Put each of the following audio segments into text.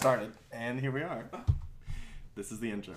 Started, and here we are. This is the intro.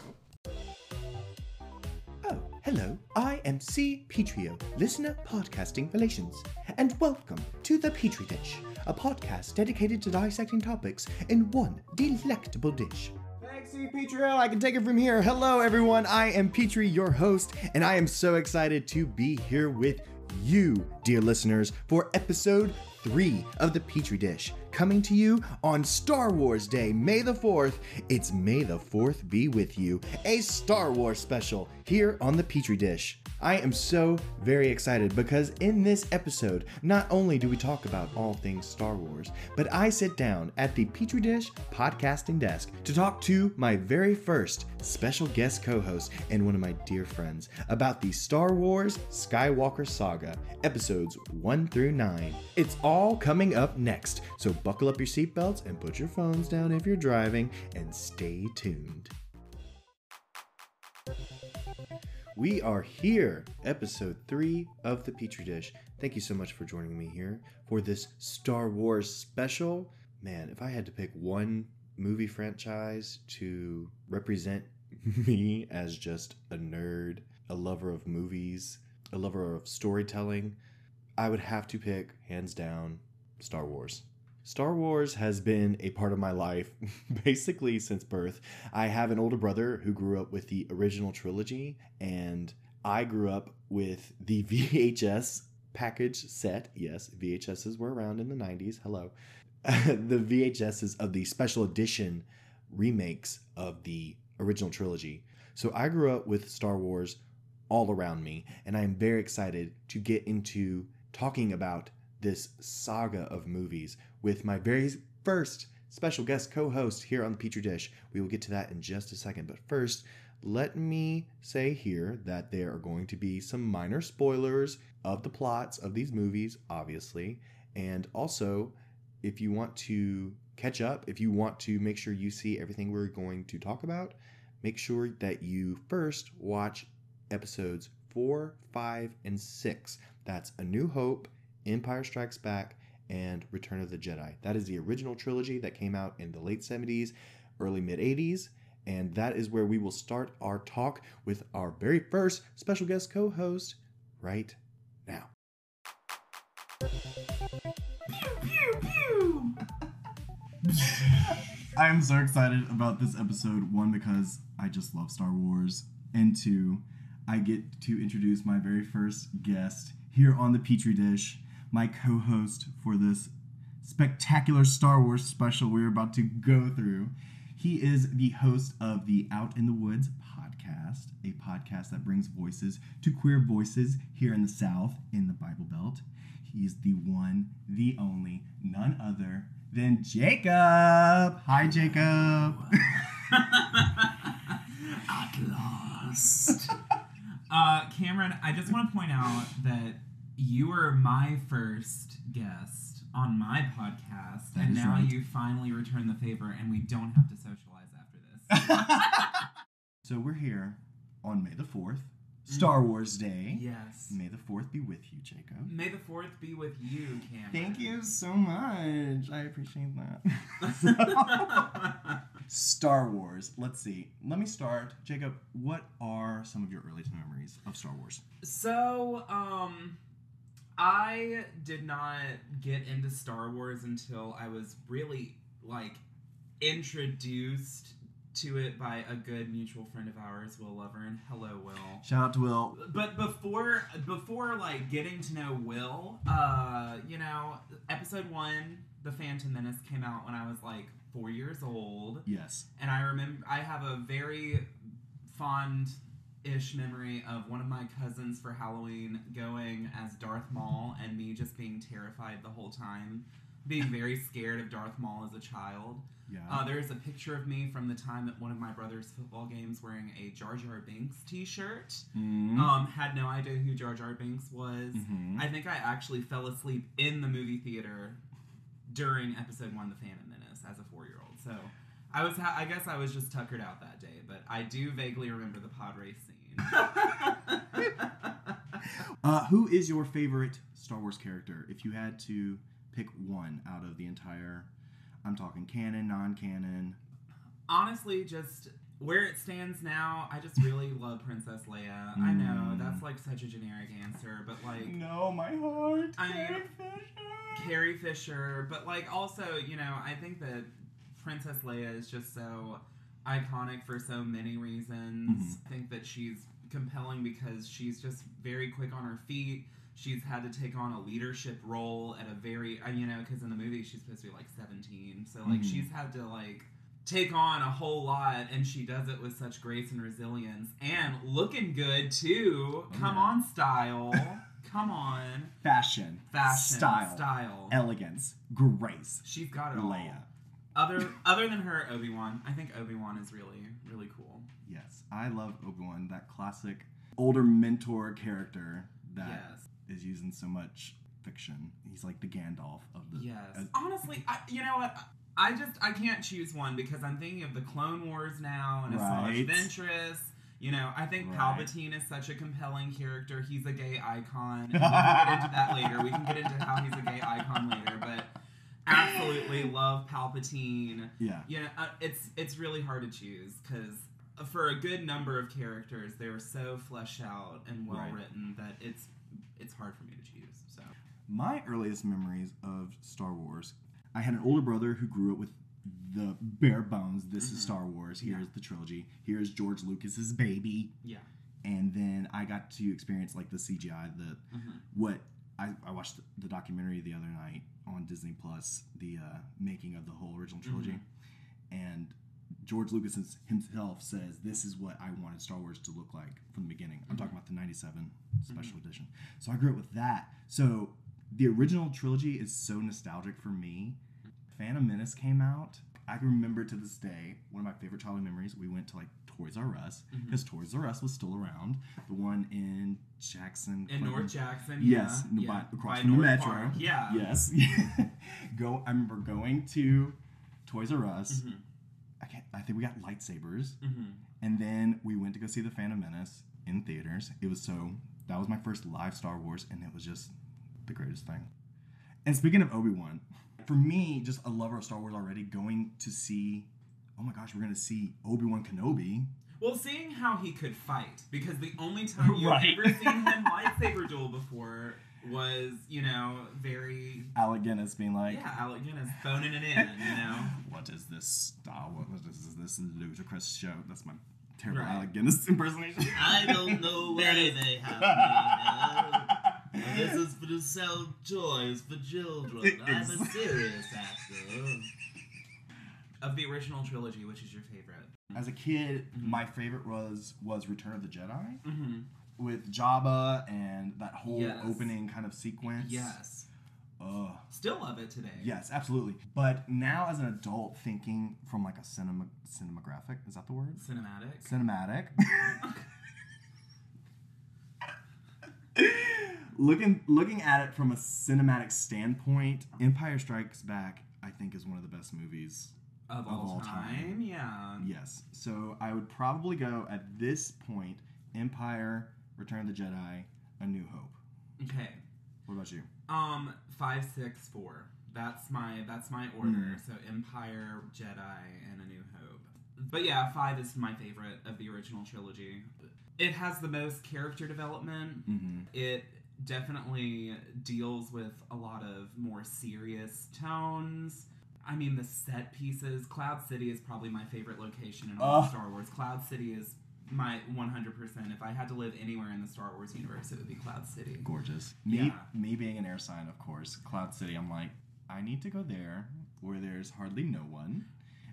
Oh, hello. I am C. Petrio, listener podcasting relations, and welcome to The Pitre Dish, a podcast dedicated to dissecting topics in one delectable dish. Thanks, C. Petrio. I can take it from here. Hello, everyone. I am Pitre, your host, and I am so excited to be here with you, dear listeners, for episode three of The Pitre Dish, coming to you on Star Wars Day, May the 4th. It's May the 4th be with you, a Star Wars special here on The Pitre Dish. I am so very excited because in this episode, not only do we talk about all things Star Wars, but I sit down at the Pitre Dish podcasting desk to talk to my very first special guest co host and one of my dear friends about the Star Wars Skywalker Saga, episodes 1 through 9. It's all coming up next, so buckle up your seatbelts and put your phones down if you're driving and stay tuned. We are here, episode three of the Pitre Dish. Thank you so much for joining me here for this Star Wars special. Man, if I had to pick one movie franchise to represent me as just a nerd, a lover of movies, a lover of storytelling, I would have to pick, hands down, Star Wars. Star Wars has been a part of my life basically since birth. I have an older brother who grew up with the original trilogy, and I grew up with the VHS package set. Yes, VHSs were around in the 90s. Hello. the VHSs of the special edition remakes of the original trilogy. So I grew up with Star Wars all around me, and I am very excited to get into talking about this saga of movies with my very first special guest co host here on the Pitre Dish. We will get to that in just a second. But first, let me say here that there are going to be some minor spoilers of the plots of these movies, obviously. And also, if you want to catch up, if you want to make sure you see everything we're going to talk about, make sure that you first watch episodes four, five, and six. That's A New Hope, Empire Strikes Back, and Return of the Jedi. That is the original trilogy that came out in the late 70s, early mid 80s. And that is where we will start our talk with our very first special guest co host right now. I am so excited about this episode. One, because I just love Star Wars, and two, I get to introduce my very first guest here on the Pitre Dish, my co host for this spectacular Star Wars special we're about to go through. He is the host of the Out in the Woods podcast, a podcast that brings voices to queer voices here in the South, in the Bible Belt. He's the one, the only, none other than Jacob. Hi, Jacob. At last. uh, Cameron, I just want to point out that you were my first guest on my podcast, That and now right. you finally return the favor, and we don't have to socialize after this. so we're here on May the 4th, Star Wars Day. yes. May the 4th be with you, Jacob. May the fourth be with you, Cameron. Thank you so much. I appreciate that. Star Wars. Let's see. Let me start. Jacob, what are some of your earliest memories of Star Wars? So, um, I did not get into Star Wars until I was really like introduced to it by a good mutual friend of ours, Will Lovern. Hello, Will. Shout out to Will. But before before like getting to know Will, uh, you know, episode one, The Phantom Menace came out when I was like four years old. Yes. And I remember I have a very fond ish memory of one of my cousins for Halloween going as Darth Maul and me just being terrified the whole time, being very scared of Darth Maul as a child. Yeah. Uh, there is a picture of me from the time at one of my brother's football games wearing a Jar Jar Binks T-shirt. Mhm. Um, had no idea who Jar Jar Binks was. Mhm. I think I actually fell asleep in the movie theater during episode one, The Phantom Menace, as a four-year-old. So I was, ha- I guess, I was just tuckered out that day. But I do vaguely remember the pod race. Uh, who is your favorite Star Wars character? If you had to pick one out of the entire. I'm talking canon, non-canon. Honestly, just where it stands now, I just really love Princess Leia. I know Mm. that's like such a generic answer, but like no, my heart. I- Carrie Fisher. Carrie Fisher, but like also, you know, I think that Princess Leia is just so iconic for so many reasons. I think that she's compelling because she's just very quick on her feet. She's had to take on a leadership role at a very, uh, you know, because in the movie she's supposed to be like 17. So, like, Mhm. she's had to, like, take on a whole lot, and she does it with such grace and resilience. And looking good, too. Oh, Come yeah. on, style. Come on. Fashion, Fashion, style, style. elegance, grace. She's got it all. Leia. Other other than her, Obi Wan. I think Obi Wan is really really cool. Yes, I love Obi Wan, that classic older mentor character that is yes. used in so much fiction. He's like the Gandalf of the. Yes. uh, Honestly, I, you know what? I just I can't choose one because I'm thinking of the Clone Wars now and Right. Asajj Ventress. You know, I think Right. Palpatine is such a compelling character. He's a gay icon. And we can get into that later. We can get into how he's a gay icon later, but absolutely love Palpatine. yeah. Yeah, uh, it's it's really hard to choose because for a good number of characters, they were so fleshed out and well Right. written that it's it's hard for me to choose. So My earliest memories of Star Wars, I had an older brother who grew up with the bare bones. This Mhm. is Star Wars. Yeah. Here's the trilogy. Here's George Lucas's baby. yeah, And then I got to experience like the CGI, the Mhm. what I, I watched the documentary the other night on Disney Plus, the uh, making of the whole original trilogy, and George Lucas himself says this is what I wanted Star Wars to look like from the beginning. I'm talking mm-hmm. about the '97 mm-hmm. special edition. So I grew up with that. So the original trilogy is so nostalgic for me. Phantom Menace came out. I can remember to this day one of my favorite childhood memories. We went to like Toys R Us mm-hmm. because Toys R Us was still around. The one in Jackson, in Clinton. North Jackson. Yeah, Yes, yeah. by, across By from the metro. Park, Yeah. Yes. Go. I remember going to Toys R Us. Mhm. I can't. I think we got lightsabers, Mhm. and then we went to go see the Phantom Menace in theaters. It was so. That was my first live Star Wars, and it was just the greatest thing. And speaking of Obi Wan, for me, just a lover of Star Wars already, going to see. Oh my gosh, we're gonna see Obi Wan Kenobi. Well, seeing how he could fight, because the only time you've Right. ever seen him lightsaber duel before was, you know, very Alec Guinness being like, yeah, Alec Guinness phoning it in, you know. what is this Star Wars? What is this ludicrous show? That's my terrible Right. Alec Guinness impersonation. I don't know why they have me now. This is for to sell toys for children. I'm a serious actor. Of the original trilogy, which is your favorite? As a kid, Mhm. my favorite was was Return of the Jedi Mm-hmm. With Jabba and that whole Yes. opening kind of sequence. Yes. Ugh. Still love it today. Yes, absolutely. But now, as an adult, thinking from like a cinema cinematographic is that the word? Cinematic. Cinematic. looking looking at it from a cinematic standpoint, Empire Strikes Back, I think, is one of the best movies of, of all, all time. time. Yeah. Yes. So I would probably go at this point Empire, Return of the Jedi, A New Hope. Okay. What about you? Um, five, six, four. That's my that's my order. Mm. So Empire, Jedi, and A New Hope. But yeah, five is my favorite of the original trilogy. It has the most character development. Mm-hmm. It definitely deals with a lot of more serious tones. I mean, the set pieces. Cloud City is probably my favorite location in all of Star Wars. Cloud City is my 100%. If I had to live anywhere in the Star Wars universe, it would be Cloud City. Gorgeous. Me, Yeah. me being an air sign, of course, Cloud City, I'm like, I need to go there where there's hardly no one.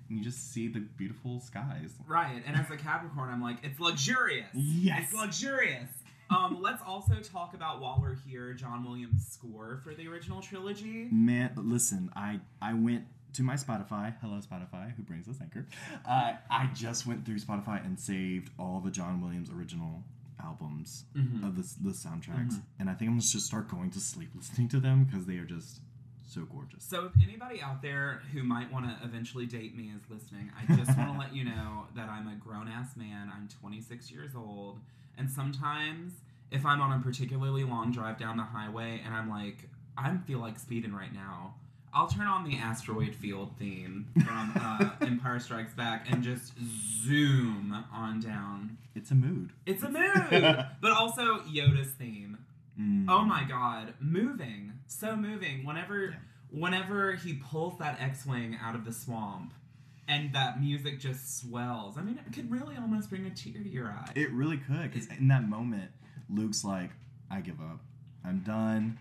And you just see the beautiful skies. Right, and as a Capricorn, I'm like, it's luxurious. Yes. It's luxurious. Um, let's also talk about while we're here, John Williams' score for the original trilogy. Man, listen, I I went to my Spotify. Hello, Spotify, who brings us Anchor. Uh, I just went through Spotify and saved all the John Williams original albums Mhm. of the, the soundtracks. Mhm. And I think I'm just start going to sleep listening to them because they are just so gorgeous. So, if anybody out there who might want to eventually date me is listening, I just want to let you know that I'm a grown ass man. I'm 26 years old. And sometimes, if I'm on a particularly long drive down the highway and I'm like, I feel like speeding right now. I'll turn on the asteroid field theme from uh, Empire Strikes Back and just zoom on down. It's a mood. It's a mood, but also Yoda's theme. Mm. Oh my god, moving, so moving. Whenever, Yeah. whenever he pulls that X-wing out of the swamp, and that music just swells. I mean, it could really almost bring a tear to your eye. It really could, because in that moment, Luke's like, "I give up. I'm done.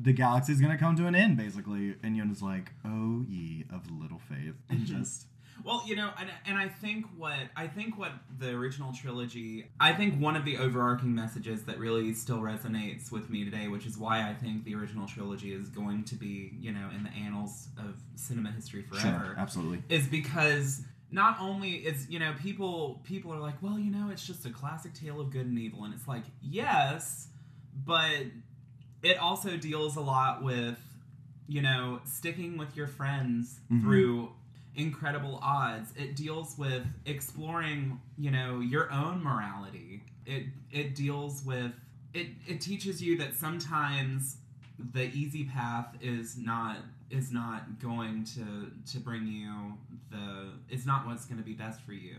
The galaxy is gonna come to an end, basically." And Yoda's like, "Oh ye of little faith," and mm-hmm. just Well, you know, and, and I think what I think what the original trilogy, I think one of the overarching messages that really still resonates with me today, which is why I think the original trilogy is going to be, you know, in the annals of cinema history forever, sure, absolutely. is because not only is you know people people are like, well, you know, it's just a classic tale of good and evil, and it's like yes, but it also deals a lot with you know sticking with your friends Mhm. through incredible odds it deals with exploring you know your own morality it it deals with it it teaches you that sometimes the easy path is not is not going to to bring you the it's not what's going to be best for you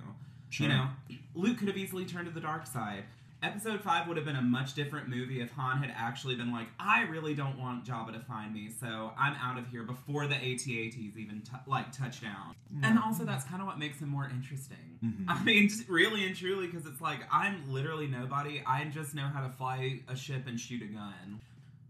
Sure. you know luke could have easily turned to the dark side episode 5 would have been a much different movie if han had actually been like i really don't want jabba to find me so i'm out of here before the AT-ATs even t- like touch down. And also that's kind of what makes him more interesting. Mhm. i mean just really and truly because it's like i'm literally nobody. I just know how to fly a ship and shoot a gun.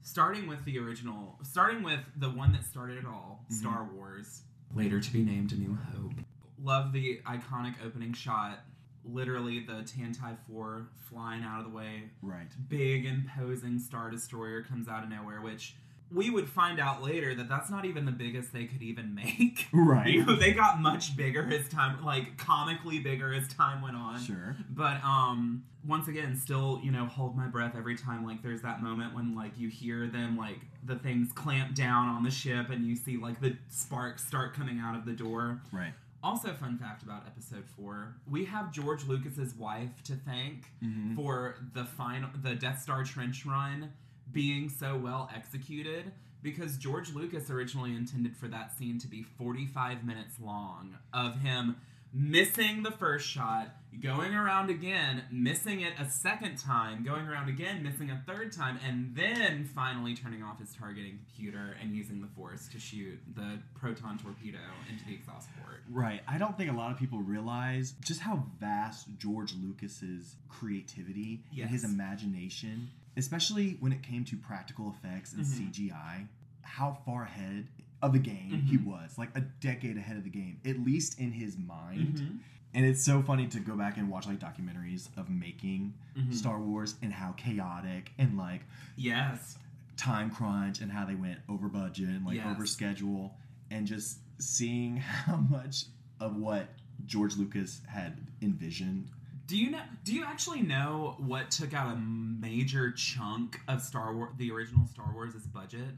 Starting with the original starting with the one that started it all Mhm. star wars. Later to be named a new hope. Love the iconic opening shot literally the Tantive 4 flying out of the way right. big imposing star destroyer comes out of nowhere which we would find out later that that's not even the biggest they could even make Right. you know, they got much bigger as time like comically bigger as time went on Sure. but um once again still you know hold my breath every time like there's that moment when like you hear them like the things clamp down on the ship and you see like the sparks start coming out of the door Right. Also fun fact about episode 4 we have george lucas's wife to thank Mhm. for the final the death star trench run being so well executed because george lucas originally intended for that scene to be 45 minutes long of him missing the first shot going around again missing it a second time going around again missing a third time and then finally turning off his targeting computer and using the force to shoot the proton torpedo into the exhaust port Right. I don't think a lot of people realize just how vast George Lucas's creativity and his imagination, especially when it came to practical effects and Mhm. CGI, how far ahead of the game he Mhm. was. Like a decade ahead of the game, at least in his mind. Mhm. And it's so funny to go back and watch like documentaries of making Mhm. Star Wars and how chaotic and like yes time crunch and how they went over budget and like Yes. over schedule and just seeing how much of what George Lucas had envisioned. Do you know? Do you actually know what took out a major chunk of Star Wars, the original Star Wars' budget?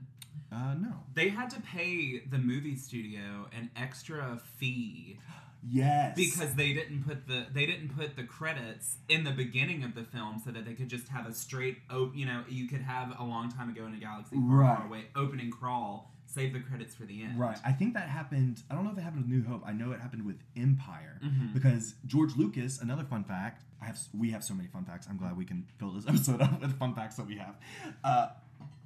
Uh, no. They had to pay the movie studio an extra fee Yes. because they didn't put the they didn't put the credits in the beginning of the film so that they could just have a straight op- you know you could have a long time ago in a galaxy far, Right. far away opening crawl save the credits for the end right. I think that happened. I don't know if it happened with New Hope. I know it happened with Empire Mhm. because George Lucas. Another fun fact. I have. We have so many fun facts. I'm glad we can fill this episode up with fun facts that we have. Uh,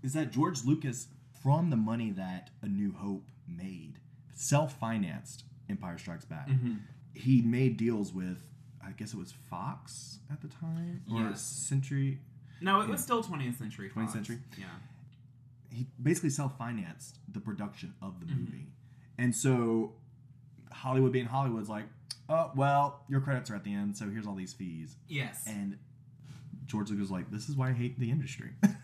is that George Lucas from the money that A New Hope made self-financed Empire Strikes Back. Mhm. he made deals with I guess it was Fox at the time or Yes. Century. no it Yeah. was still 20th century 20th century? yeah He basically self-financed the production of the Mhm. movie, and so Hollywood being Hollywood's like, oh well, your credits are at the end, so here's all these fees. yes And George Lucas was like, this is why I hate the industry.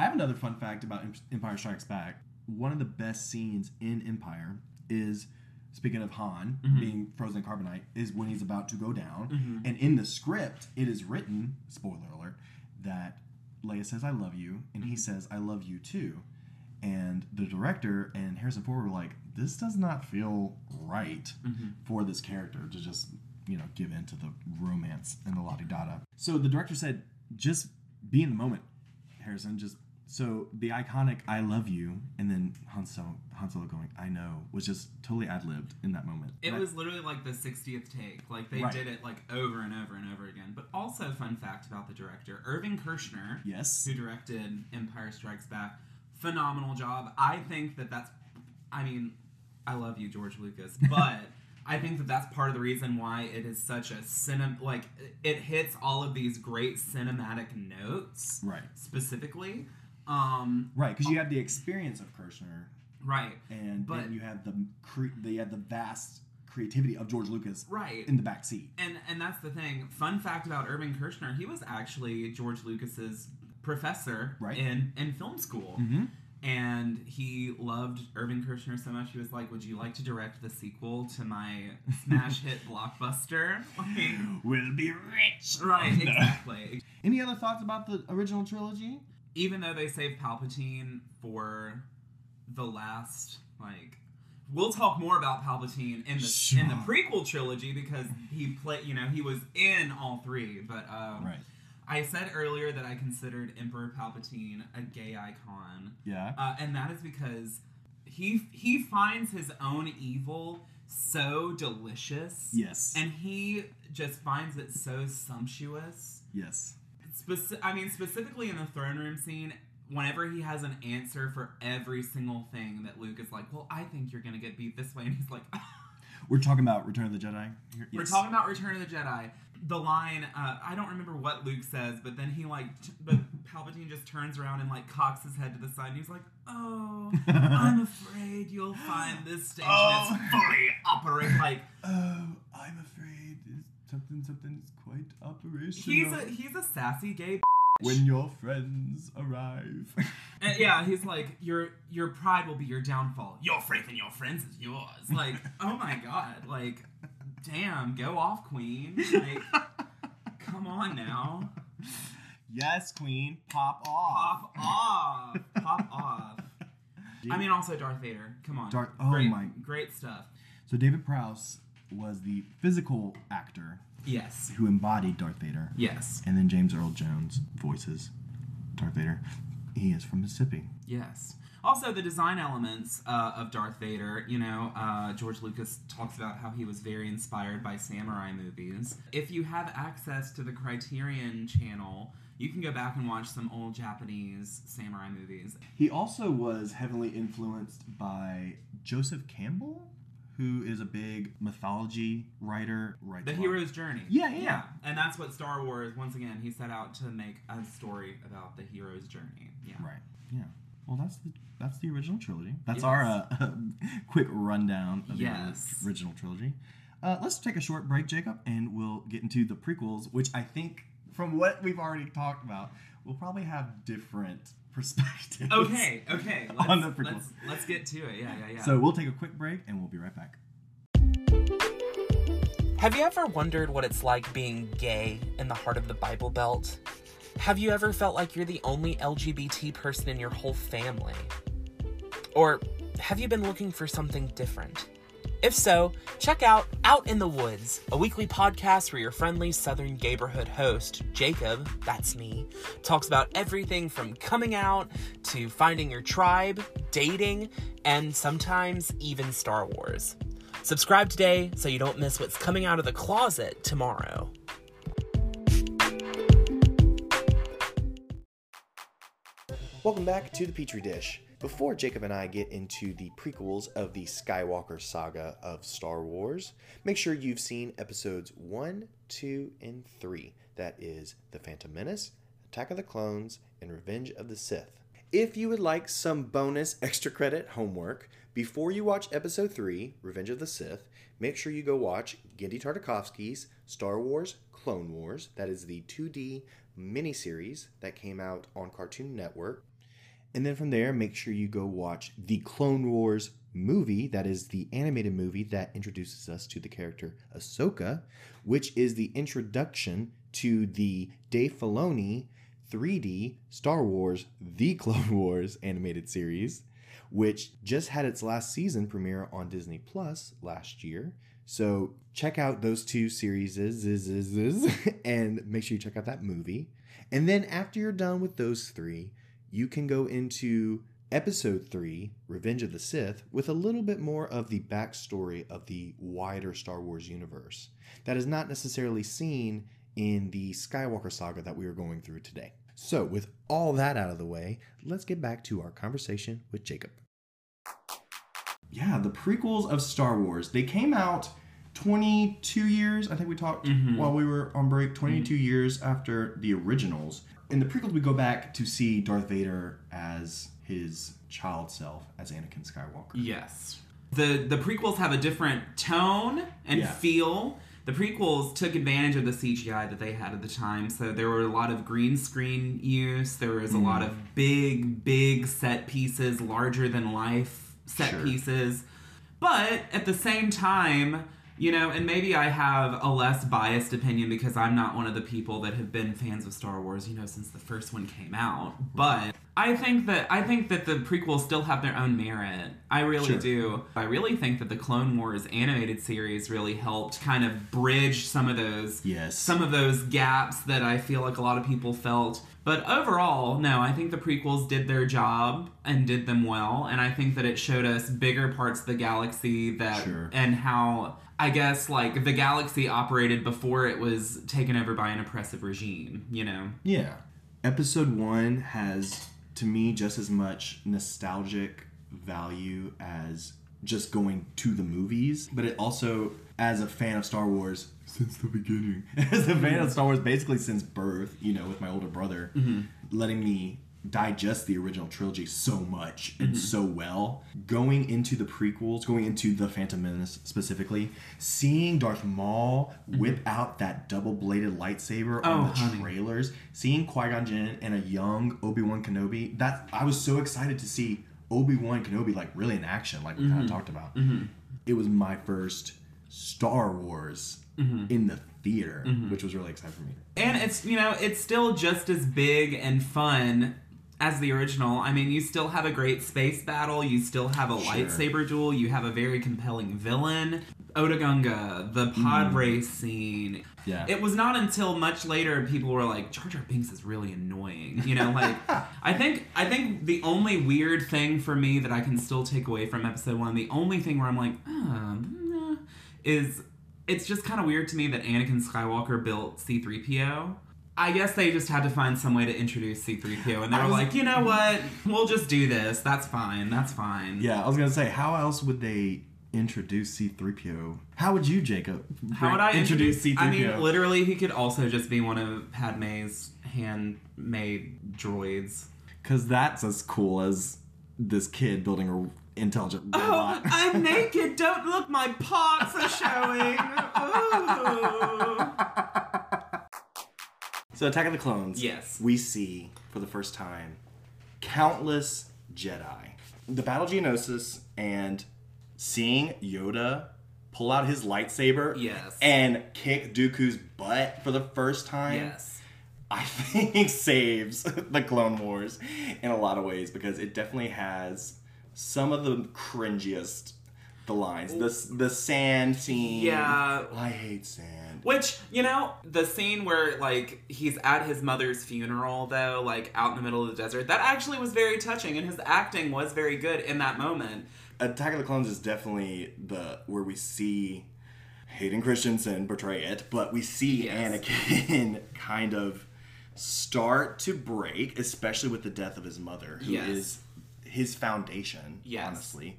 I have another fun fact about Em- Empire Strikes Back. One of the best scenes in Empire is speaking of Han Mhm. being frozen in carbonite is when he's about to go down. Mhm. And in the script, it is written, spoiler alert, that Leia says, I love you, and he says, I love you too. And the director and Harrison Ford were like, this does not feel right Mhm. for this character to just, you know, give in to the romance and the la di da da. So the director said, just be in the moment, Harrison, just So the iconic "I love you" and then Han Solo, Han Solo going "I know" was just totally ad libbed in that moment. It And I- was literally like the 60th take. Like they Right. did it like over and over and over again. But also, fun fact about the director, Irving Kershner, yes. who directed Empire Strikes Back, phenomenal job. I think that that's, I mean, I love you, George Lucas, but I think that that's part of the reason why it is such a cinem like it hits all of these great cinematic notes Right. specifically. Um, Right, because you have the experience of Kershner, right, and But- then you have the cre- the, you have the vast creativity of George Lucas right. in the back seat. And and that's the thing. Fun fact about Irving Kershner, he was actually George Lucas's professor Right. in in film school. Mm-hmm. And he loved Irving Kershner so much he was like, "Would you like to direct the sequel to my smash hit blockbuster?" Like, We'll be rich. right, No. exactly. Any other thoughts about the original trilogy? Even though they saved Palpatine for the last like We'll talk more about Palpatine in the in the prequel trilogy because he played, you know, he was in all three. But um, Right. I said earlier that I considered Emperor Palpatine a gay icon, Yeah. uh, and that is because he he finds his own evil so delicious, Yes. and he just finds it so sumptuous. yes. Speci- I mean, specifically in the throne room scene, whenever he has an answer for every single thing that Luke is like, "Well, I think you're gonna get beat this way," and he's like. We're talking about Return of the Jedi. here? We're talking about Return of the Jedi. The line, uh, I don't remember what Luke says, but then he like, t- but Palpatine just turns around and like cocks his head to the side, and he's like, "Oh, I'm afraid you'll find this station Oh. is fully operating." Like Oh, I'm afraid something something is quite operational. he's a he's a sassy gay. when your friends arrive. And yeah, he's like, "Your your pride will be your downfall. Your faith in your friends is yours." Like, oh my god, like, damn, go off, Queen. Like, come on now. yes, Queen, pop off. Pop off. Pop off. I mean, also Darth Vader. Come on. Darth- oh great, my- Great stuff. So David Prowse was the physical actor Yes. who embodied Darth Vader, Yes. and then James Earl Jones voices Darth Vader. He is from Mississippi. Yes. Also, the design elements uh, of Darth Vader, you know, uh, George Lucas talks about how he was very inspired by samurai movies. If you have access to the Criterion channel, you can go back and watch some old Japanese samurai movies. He also was heavily influenced by Joseph Campbell, who is a big mythology writer. Writes The hero's journey. Yeah, yeah, yeah. And that's what Star Wars, once again, he set out to make a story about the hero's journey. Yeah. Right. Yeah. Well, that's the that's the original trilogy. That's Yes. our uh, quick rundown of Yes. the original trilogy. Uh, let's take a short break, Jacob, and we'll get into the prequels, which I think, from what we've already talked about, we'll probably have different perspectives. Okay, okay. Let's, On the prequels. let's, let's get to it. Yeah, yeah, yeah. So we'll take a quick break, and we'll be right back. Have you ever wondered what it's like being gay in the heart of the Bible Belt? Have you ever felt like you're the only LGBT person in your whole family? Or have you been looking for something different? If so, check out Out in the Woods, a weekly podcast where your friendly Southern neighborhood host, Jacob, that's me, talks about everything from coming out to finding your tribe, dating, and sometimes even Star Wars. Subscribe today so you don't miss what's coming out of the closet tomorrow. Welcome back to the Pitre Dish. Before Jacob and I get into the prequels of the Skywalker saga of Star Wars, make sure you've seen episodes 1, 2, and 3. That is The Phantom Menace, Attack of the Clones, and Revenge of the Sith. If you would like some bonus extra credit homework, before you watch episode 3, Revenge of the Sith, make sure you go watch Genndy Tartakovsky's Star Wars Clone Wars. That is the 2D miniseries that came out on Cartoon Network. And then from there, make sure you go watch the Clone Wars movie. That is the animated movie that introduces us to the character Ahsoka, which is the introduction to the Dave Filoni 3D Star Wars The Clone Wars animated series, which just had its last season premiere on Disney Plus last year. So check out those two series and make sure you check out that movie. And then after you're done with those three, you can go into episode 3, Revenge of the Sith, with a little bit more of the backstory of the wider Star Wars universe that is not necessarily seen in the Skywalker saga that we are going through today. So, with all that out of the way, let's get back to our conversation with Jacob. Yeah, the prequels of Star Wars. They came out 22 years. I think we talked Mhm. while we were on break. 22 years after the originals. In the prequels, we go back to see Darth Vader as his child self, as Anakin Skywalker. Yes. The the prequels have a different tone and Yeah. feel. The prequels took advantage of the CGI that they had at the time, so there were a lot of green screen use. There was a lot Mm. of big, big set pieces, larger than life set Sure. pieces. But at the same time, you know, and maybe I have a less biased opinion because I'm not one of the people that have been fans of Star Wars, you know, since the first one came out. But I think that I think that the prequels still have their own merit. I really Sure. do. I really think that the Clone Wars animated series really helped kind of bridge some of those Yes. some of those gaps that I feel like a lot of people felt. But overall, no, I think the prequels did their job and did them well, and I think that it showed us bigger parts of the galaxy that Sure. and how I guess like the galaxy operated before it was taken over by an oppressive regime, you know. Yeah. Episode one has, to me, just as much nostalgic value as just going to the movies, but it also, as a fan of Star Wars since the beginning, as a fan of mm-hmm. Star Wars basically since birth, you know, with my older brother, mm-hmm. letting me digest the original trilogy so much and mm-hmm. so well. Going into the prequels, going into the Phantom Menace specifically, seeing Darth Maul mm-hmm. whip out that double-bladed lightsaber Oh, on the honey. trailers, seeing Qui-Gon Jinn and a young Obi-Wan Kenobi, that I was so excited to see Obi-Wan Kenobi like really in action, like we kind of mm-hmm. talked about. It was my first Star Wars in the theater, which was really exciting for me. And it's you know it's still just as big and fun as the original. I mean, you still have a great space battle. You still have a Sure. lightsaber duel. You have a very compelling villain. Otoh Gunga, the pod mm. race scene. Yeah. It was not until much later people were like, Jar Jar Binks is really annoying. You know, like I think I think the only weird thing for me that I can still take away from episode one, the only thing where I'm like, nah, is it's just kind of weird to me that Anakin Skywalker built C3PO. I guess they just had to find some way to introduce C3PO, and they I were was- like, you know mm-hmm. what? We'll just do this. That's fine. That's fine. Yeah, I was gonna say, how else would they introduce C-3PO? How would you, Jacob? How would I introduce C-3PO? I mean, literally, he could also just be one of Padme's handmade droids. Because that's as cool as this kid building a intelligent oh, robot. Oh. I'm naked. Don't look. My parts are showing. Ooh. So, Attack of the Clones. Yes. We see for the first time countless Jedi. The Battle Geonosis and seeing Yoda pull out his lightsaber Yes. and kick Dooku's butt for the first time. Yes. I think saves the Clone Wars in a lot of ways because it definitely has some of the cringiest the lines. The the sand scene. Yeah. I hate sand. Which, you know, the scene where, like, he's at his mother's funeral, though, like, out in the middle of the desert, that actually was very touching, and his acting was very good in that moment. Attack of the Clones is definitely the where we see Hayden Christensen portray it, but we see Yes. Anakin kind of start to break, especially with the death of his mother, who is Yes. his foundation, Yes. honestly.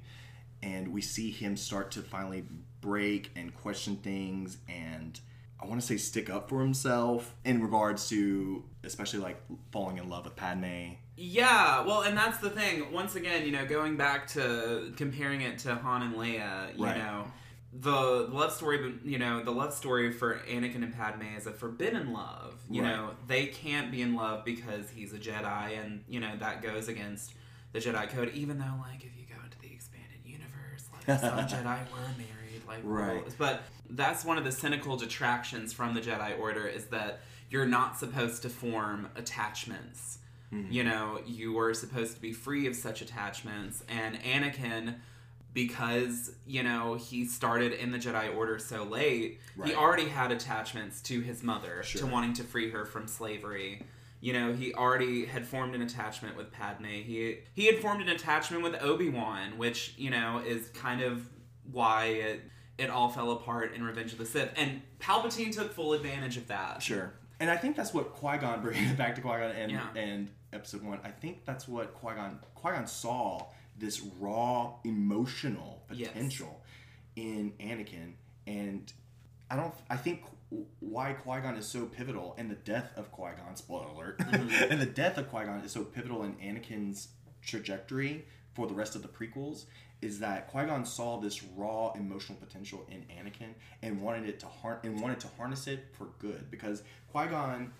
And we see him start to finally break and question things and I want to say stick up for himself in regards to especially like falling in love with Padme. Yeah, well, and that's the thing. Once again, you know, going back to comparing it to Han and Leia, you Right. know, the love story, you know, the love story for Anakin and Padme is a forbidden love. You Right. know, they can't be in love because he's a Jedi, and you know that goes against the Jedi code. Even though, like, if you go into the expanded universe, like some Jedi were married, like, Right. well, but that's one of the cynical detractions from the Jedi Order is that you're not supposed to form attachments. Hmm. You know, you were supposed to be free of such attachments, and Anakin, because you know he started in the Jedi Order so late, he already had attachments to his mother, Sure. to wanting to free her from slavery. you know, he already had formed an attachment with Padme. He he had formed an attachment with Obi Wan, which you know is kind of why it it all fell apart in Revenge of the Sith. And Palpatine took full advantage of that. Sure. And I think that's what Qui Gon bringing it back to Qui Gon and Yeah. and Episode One. I think that's what Qui Gon Qui Gon saw this raw emotional Yes. potential in Anakin, and I don't. I think why Qui Gon is so pivotal, and the death of Qui Gon. Spoiler alert. Mhm. and the death of Qui Gon is so pivotal in Anakin's trajectory for the rest of the prequels. Is that Qui Gon saw this raw emotional potential in Anakin and wanted it to har- and wanted to harness it for good because Qui Gon,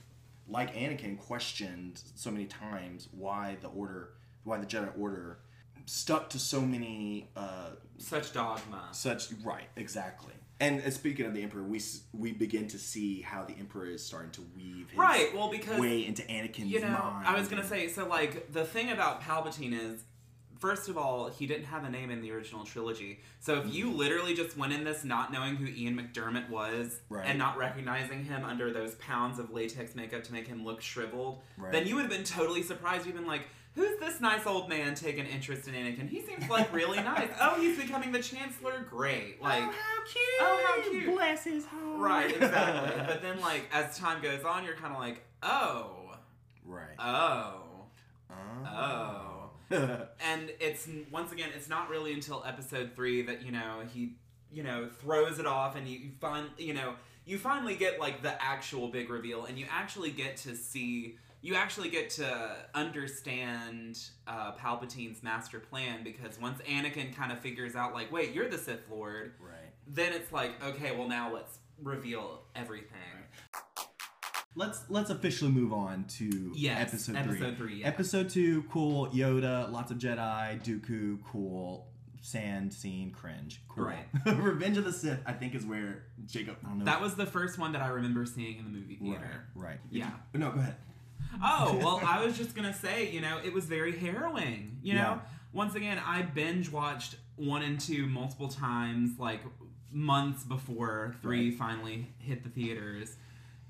like Anakin, questioned so many times why the Order, why the Jedi Order, stuck to so many uh, Such dogma. such right exactly. And speaking of the Emperor, we we begin to see how the Emperor is starting to weave his Right. Well, because way into Anakin's you know, mind. I was gonna say so. Like the thing about Palpatine is, first of all, he didn't have a name in the original trilogy. So if you mm-hmm. literally just went in this not knowing who Ian McDiarmid was Right. and not recognizing him under those pounds of latex makeup to make him look shriveled, Right. then you would have been totally surprised. You've been like. Who's this nice old man taking interest in Anakin? He seems like really nice. Oh, he's becoming the Chancellor. Great. Oh, like, oh, how cute! Oh, how cute. Bless his heart. right, exactly. but then, like, as time goes on, you're kind of like, oh, right. oh. Uh-huh. oh. and it's once again it's not really until episode three that you know he you know throws it off and you, you find you know you finally get like the actual big reveal and you actually get to see you actually get to understand uh, palpatine's master plan because once anakin kind of figures out like wait you're the sith lord right. then it's like okay well now let's reveal everything Let's let's officially move on to yes episode, episode three. three, yeah. Episode two, cool. Yoda, lots of Jedi. Dooku, cool. Sand scene, cringe. Cool. Right. Revenge of the Sith, I think, is where Jacob. I don't know. that was the first one that i remember seeing in the movie theater right. Right. Yeah. No, go ahead. Oh, well, I was just gonna say, you know, it was very harrowing. You know, Yeah. once again, I binge watched one and two multiple times, like months before three Right. finally hit the theaters.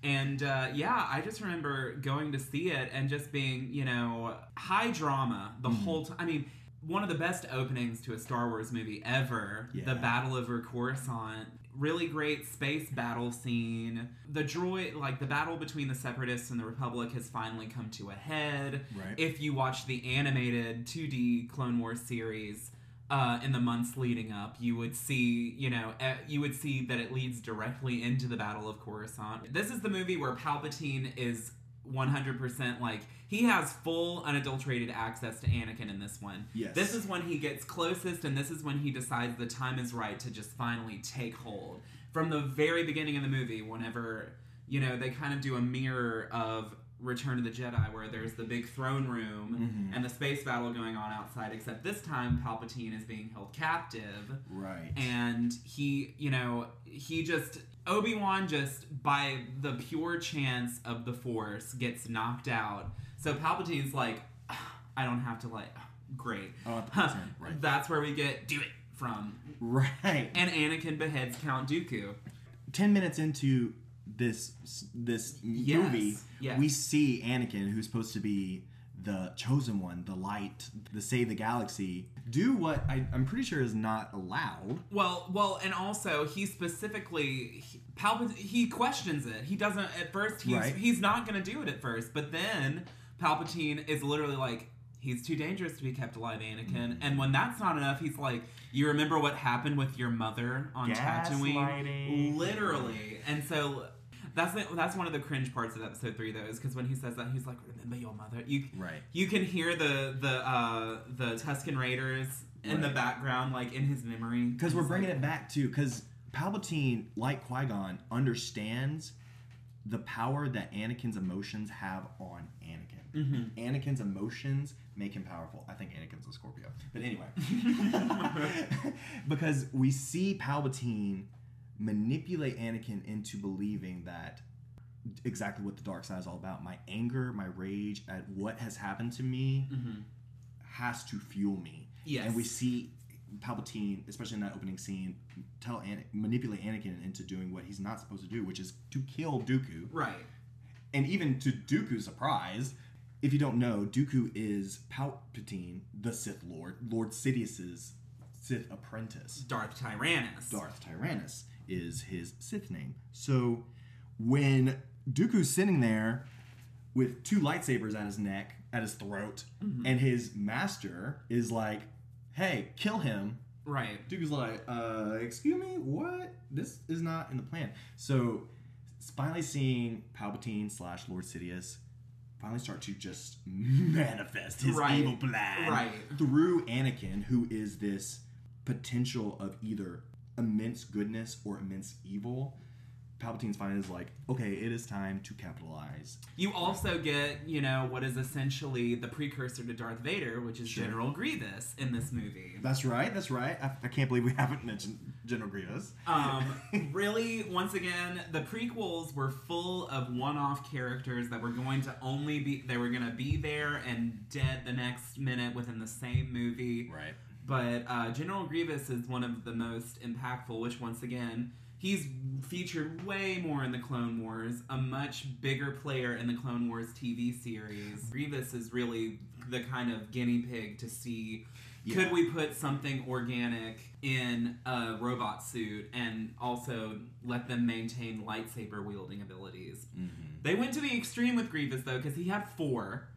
And uh, yeah, I just remember going to see it and just being, you know, high drama the Mhm. whole time. I mean, one of the best openings to a Star Wars movie ever. Yeah. The Battle over Coruscant. Really great space battle scene. The droid, like the battle between the Separatists and the Republic, has finally come to a head. Right. If you watch the animated 2D Clone Wars series uh, in the months leading up, you would see, you know, uh, you would see that it leads directly into the Battle of Coruscant. This is the movie where Palpatine is 100% like he has full unadulterated access to Anakin in this one. Yes. This is when he gets closest and this is when he decides the time is right to just finally take hold. From the very beginning of the movie whenever, you know, they kind of do a mirror of Return of the Jedi where there's the big throne room Mhm. and the space battle going on outside except this time Palpatine is being held captive Right. and he you know he just obi-wan just by the pure chance of the force gets knocked out so palpatine's like "Ah, i don't have to like ah, great Oh, right. that's where we get do it from Right. and anakin beheads count dooku ten minutes into this this Yes, movie, yes. we see Anakin, who's supposed to be the chosen one, the light, the save the galaxy, do what I, I'm pretty sure is not allowed. well well and also he specifically he, Palpatine he questions it he doesn't at first he's Right. he's not gonna do it at first but then palpatine is literally like he's too dangerous to be kept alive anakin Mm-hmm. and when that's not enough he's like you remember what happened with your mother on tatooine literally and so that's the, that's one of the cringe parts of episode three though is because when he says that he's like remember your mother you Right. you can hear the the uh the tusken raiders in the background like in his memory Because we're bringing like- it back to because Palpatine, like Qui Gon, understands the power that Anakin's emotions have on Anakin. Mhm. Anakin's emotions make him powerful. I think Anakin's a Scorpio, but anyway, because we see Palpatine manipulate Anakin into believing that exactly what the dark side is all about. My anger, my rage at what has happened to me Mhm. has to fuel me. Yes. And we see Palpatine, especially in that opening scene, tell An- manipulate Anakin into doing what he's not supposed to do, which is to kill Dooku. right And even to Dooku's surprise, if you don't know, Dooku is Palpatine, the Sith Lord, Lord Sidious's Sith apprentice. Darth Tyrannus. Darth Tyrannus is his Sith name. So when Dooku's sitting there with two lightsabers at his neck, at his throat, and his master is like, "Hey, kill him." Right. Dooku's like, "Uh, excuse me, what? This is not in the plan." So finally seeing Palpatine slash Lord Sidious finally start to just manifest his Right. evil plan Right. through Anakin, who is this potential of either immense goodness or immense evil. Palpatine's finally is like, okay, it is time to capitalize. You also get, you know, what is essentially the precursor to Darth Vader, which is Sure. General Grievous in this movie. That's right. That's right. I, I can't believe we haven't mentioned General Grievous. Um, really, once again, the prequels were full of one-off characters that were going to only be they were going to be there and dead the next minute within the same movie. Right. But uh, General Grievous is one of the most impactful, which once again, he's featured way more in the Clone Wars, a much bigger player in the Clone Wars TV series. Grievous is really the kind of guinea pig to see Yeah. could we put something organic in a robot suit and also let them maintain lightsaber wielding abilities? They went to the extreme with Grievous though, because he had four.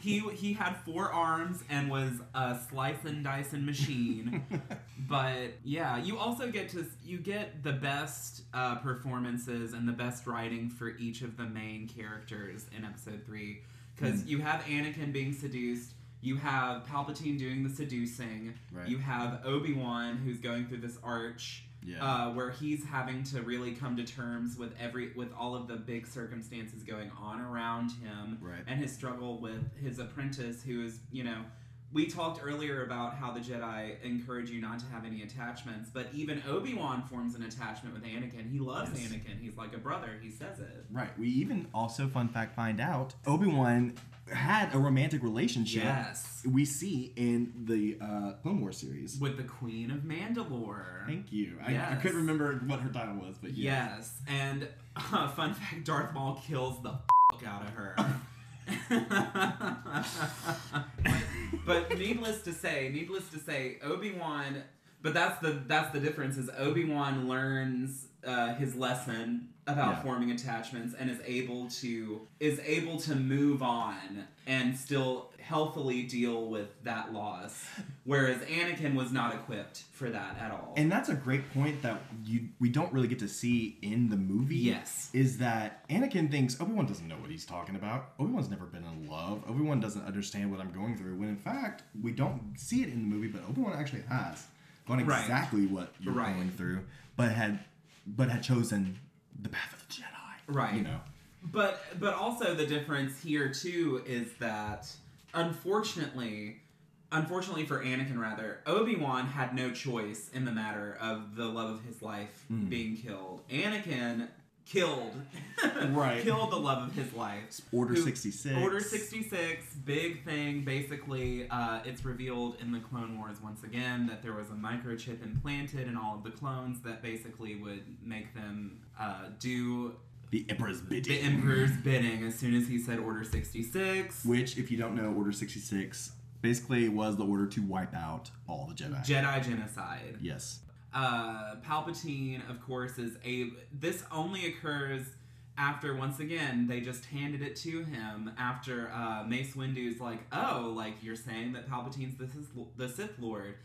He he had four arms and was a slice and dice and machine. but yeah, you also get to you get the best uh, performances and the best writing for each of the main characters in Episode Three, because you have Anakin being seduced. You have Palpatine doing the seducing. Right. You have Obi Wan who's going through this arch Yeah. uh, where he's having to really come to terms with every with all of the big circumstances going on around him Right. and his struggle with his apprentice who is you know we talked earlier about how the Jedi encourage you not to have any attachments, but even Obi Wan forms an attachment with Anakin. He loves Yes. Anakin. He's like a brother. He says it. Right. We even also, fun fact, find out Obi Wan had a romantic relationship. Yes, We see in the uh, Clone Wars series. with the Queen of Mandalore. Thank you. I, I couldn't remember what her title was, but yeah. Yes, and uh, fun fact: Darth Maul kills the fuck out of her. but needless to say, needless to say, Obi Wan. But that's the that's the difference. Is Obi Wan learns uh, his lesson about Yeah. forming attachments and is able to is able to move on and still healthily deal with that loss, whereas Anakin was not equipped for that at all. And that's a great point that you we don't really get to see in the movie. yes, Is that Anakin thinks Obi Wan doesn't know what he's talking about. Obi Wan's never been in love. Obi Wan doesn't understand what I'm going through. When in fact we don't see it in the movie, but Obi Wan actually has gone Right. exactly what you're Right. going through, but had but had chosen the path of the Jedi. Right. You know. But but also the difference here too is that unfortunately unfortunately for Anakin rather, Obi-Wan had no choice in the matter of the love of his life Mm. being killed. Anakin killed Right. killed the love of his life. Order Who- 66. Order 66, big thing. Basically, uh, it's revealed in the Clone Wars once again that there was a microchip implanted in all of the clones that basically would make them uh, do The Emperor's bidding. the Emperor's bidding as soon as he said Order 66. Which, if you don't know, Order 66 basically was the order to wipe out all the Jedi. Jedi genocide. yes. Uh, Palpatine, of course, is a. This only occurs after, once again, they just handed it to him after uh, Mace Windu's like, oh, like you're saying that Palpatine's this is the Sith Lord.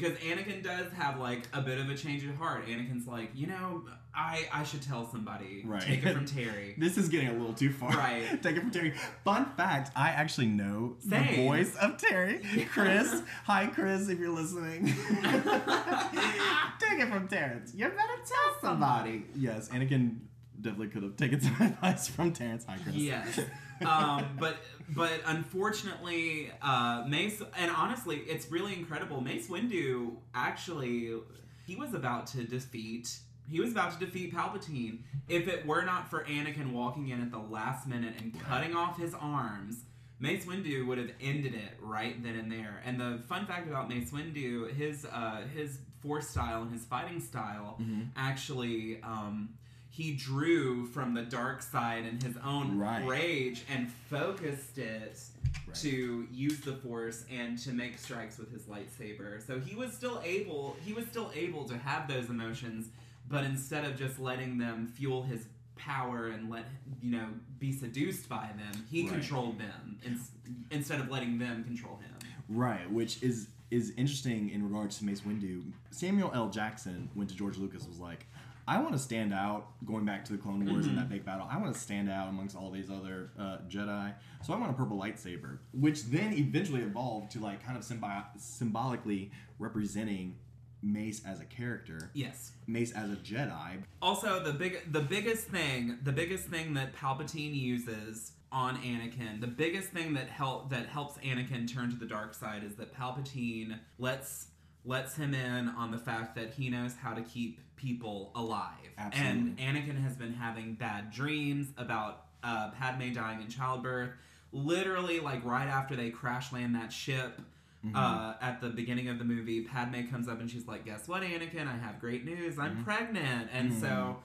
Because Anakin does have like a bit of a change of heart. Anakin's like, you know, I I should tell somebody. Right. Take it from Terry. This is getting a little too far. Right. Take it from Terry. Fun fact I actually know the voice of Terry. Chris. Hi, Chris, if you're listening. Take it from Terrence. You better tell somebody. Yes, Anakin definitely could have taken some advice from Terrence. Hi, Chris. Yes. Um, but but unfortunately, uh, Mace and honestly, it's really incredible. Mace Windu actually he was about to defeat. He was about to defeat Palpatine. If it were not for Anakin walking in at the last minute and cutting off his arms, Mace Windu would have ended it right then and there. And the fun fact about Mace Windu, his uh, his force style and his fighting style Mhm. actually um, he drew from the dark side and his own Right. rage and focused it Right. to use the force and to make strikes with his lightsaber. So he was still able he was still able to have those emotions, but instead of just letting them fuel his power and let you know be seduced by them, he Right. controlled them in, instead of letting them control him. Right, which is is interesting in regards to Mace Windu. Samuel L. Jackson went to George Lucas was like, I want to stand out. Going back to the Clone Wars and that big battle, I want to stand out amongst all these other uh, Jedi. So I want a purple lightsaber, which then eventually evolved to like kind of symbi- symbolically representing Mace as a character, Yes. Mace as a Jedi. Also, the big, the biggest thing, the biggest thing that Palpatine uses on Anakin, the biggest thing that help that helps Anakin turn to the dark side is that Palpatine lets lets him in on the fact that he knows how to keep people alive. And Absolutely. Anakin has been having bad dreams about uh, Padme dying in childbirth. Literally, like right after they crash land that ship, Mm-hmm. uh, at the beginning of the movie, Padme comes up and she's like, "Guess what, Anakin? I have great news. I'm Mm-hmm. pregnant." And so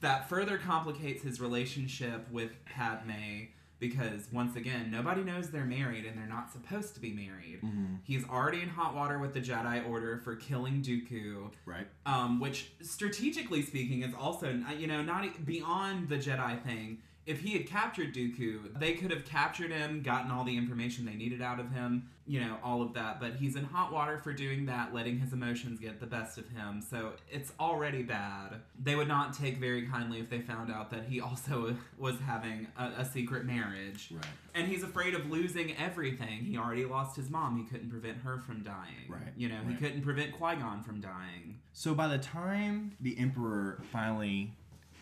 that further complicates his relationship with Padme because once again, nobody knows they're married and they're not supposed to be married. Mm-hmm. He's already in hot water with the Jedi Order for killing Dooku Right. um, which strategically speaking is also you know not beyond the Jedi thing. If he had captured Dooku, they could have captured him, gotten all the information they needed out of him, you know, all of that. But he's in hot water for doing that, letting his emotions get the best of him. So it's already bad. They would not take very kindly if they found out that he also was having a, a secret marriage. Right. And he's afraid of losing everything. He already lost his mom. He couldn't prevent her from dying. Right, You know, he couldn't prevent Qui Gon from dying. So by the time the Emperor finally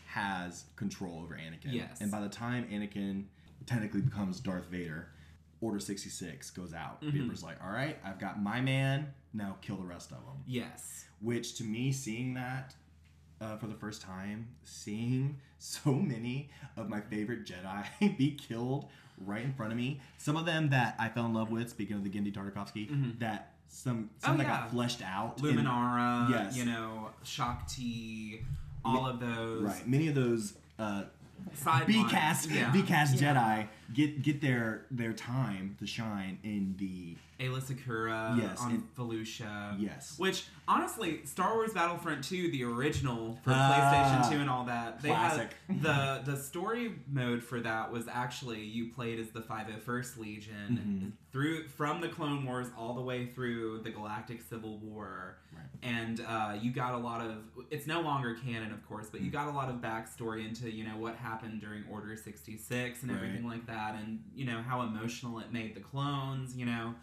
has control over Anakin, Yes. and by the time Anakin technically becomes Darth Vader, Order 66 goes out. The Mhm. Emperor's like, all right, I've got my man, now kill the rest of them. Yes. Which to me, seeing that uh, for the first time, seeing so many of my favorite Jedi be killed right in front of me, some of them that I fell in love with, speaking of the Genndy Tartakovsky, Mhm. that some, some Oh, that yeah. got fleshed out. in- Luminara, Yes. you know, Shakti, all of those. Right. Many of those uh, Side B cast Yeah. B cast Yeah. Jedi get get their their time to shine in the Aayla Secura Yes, on and- Felucia. yes. Which, honestly, Star Wars Battlefront 2, the original for Ah, PlayStation 2 and all that, they classic. had the the story mode for that was actually you played as the 501st Legion Mhm. through from the Clone Wars all the way through the Galactic Civil War. Right. And uh, you got a lot of it's no longer canon, of course, but you Mm. got a lot of backstory into you know what happened during Order 66 and Right. everything like that, and you know how emotional it made the clones. You know,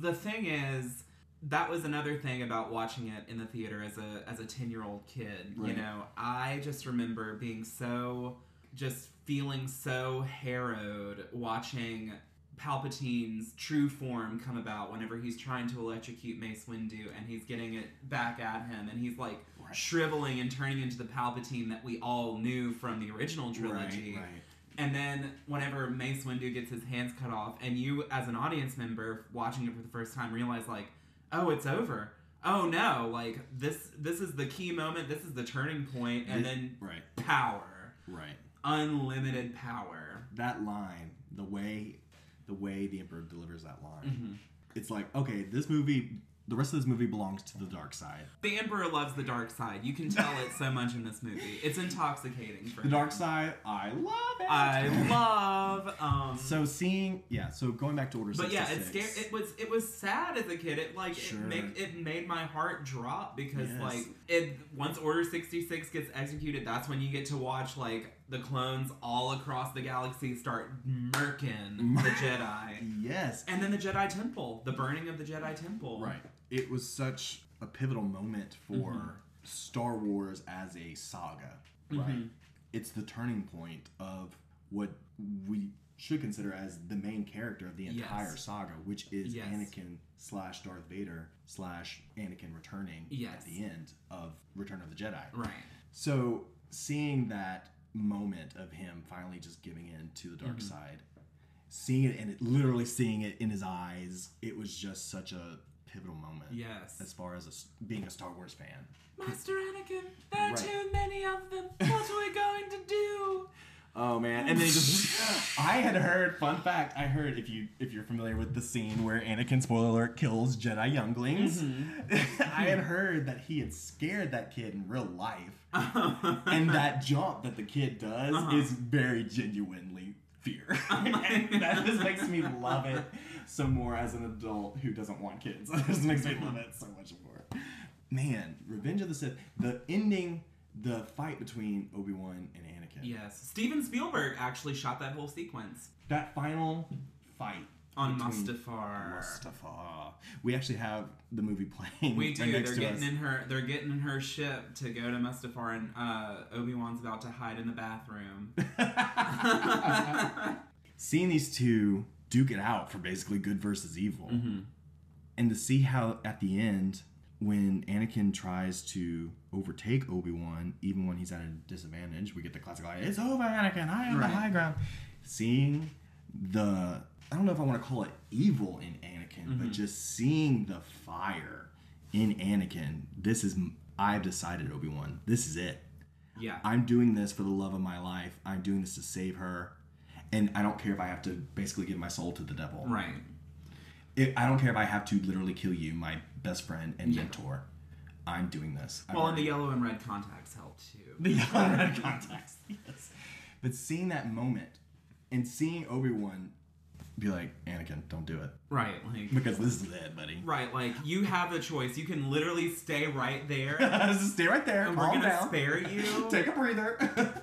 the thing is that was another thing about watching it in the theater as a as a 10 year old kid you know i just remember being so just feeling so harrowed watching palpatine's true form come about whenever he's trying to electrocute mace windu and he's getting it back at him and he's like Right. shriveling and turning into the palpatine that we all knew from the original trilogy Right, right. And then whenever Mace Windu gets his hands cut off, and you as an audience member watching it for the first time realize like, oh, it's over. Oh no, like this this is the key moment, this is the turning point, and This- then Right, power. right. Unlimited power. That line, the way the way the Emperor delivers that line, Mhm. it's like, okay, this movie the rest of this movie belongs to the dark side. The Emperor loves the dark side. You can tell it so much in this movie. It's intoxicating for The dark side, I love it. I love um So seeing, yeah. So going back to Order But yeah, it 66. scared. It was it was sad as a kid. It like Sure. it made it made my heart drop because Yes. like it once Order sixty six gets executed, that's when you get to watch like the clones all across the galaxy start murking the Jedi, yes, and then the Jedi Temple, the burning of the Jedi Temple. Right. It was such a pivotal moment for Mhm. Star Wars as a saga. Right. Mhm. It's the turning point of what we should consider as the main character of the entire Yes. saga, which is Yes. Anakin slash Darth Vader slash Anakin returning Yes. at the end of Return of the Jedi. Right. So seeing that moment of him finally just giving in to the dark Mhm. side, seeing it and it, literally seeing it in his eyes, it was just such a pivotal moment. Yes. As far as a being a Star Wars fan. Master Anakin, there are Right. too many of them. What are we going to do? Oh man! And then just, I had heard. Fun fact: I heard if you if you're familiar with the scene where Anakin, spoiler alert, kills Jedi younglings, I had heard that he had scared that kid in real life, and that jump that the kid does Uh-huh. is very genuinely fear, and that just makes me love it so more as an adult who doesn't want kids. It just makes me love it so much more. Man, Revenge of the Sith, the ending, the fight between Obi Wan and Anakin. yes. Steven Spielberg actually shot that whole sequence that final fight on between Mustafar. We actually have the movie playing. We right do. next They're to getting us. in her. They're getting in her ship to go to Mustafar, and uh, Obi Wan's about to hide in the bathroom. Seeing these two duke it out for basically good versus evil, Mhm. and to see how at the end, when Anakin tries to overtake Obi Wan, even when he's at a disadvantage, we get the classic line, "It's over, Anakin. I am Right. the high ground." Seeing the, I don't know if I want to call it evil in Anakin, but Mhm. just seeing the fire in Anakin. This is, I've decided, Obi Wan. This is it. Yeah. I'm doing this for the love of my life. I'm doing this to save her. And I don't care if I have to basically give my soul to the devil. Right. It, I don't care if I have to literally kill you, my best friend and Yeah. mentor. I'm doing this. Well, and the yellow and red contacts help too. the yellow and red contacts. Yes. But seeing that moment and seeing Obi Wan be like, Anakin, don't do it. Right. Like. Because this is it, buddy. Right. Like you have a choice. You can literally stay right there, Just stay right there. and we're gonna down. spare you. Take a breather.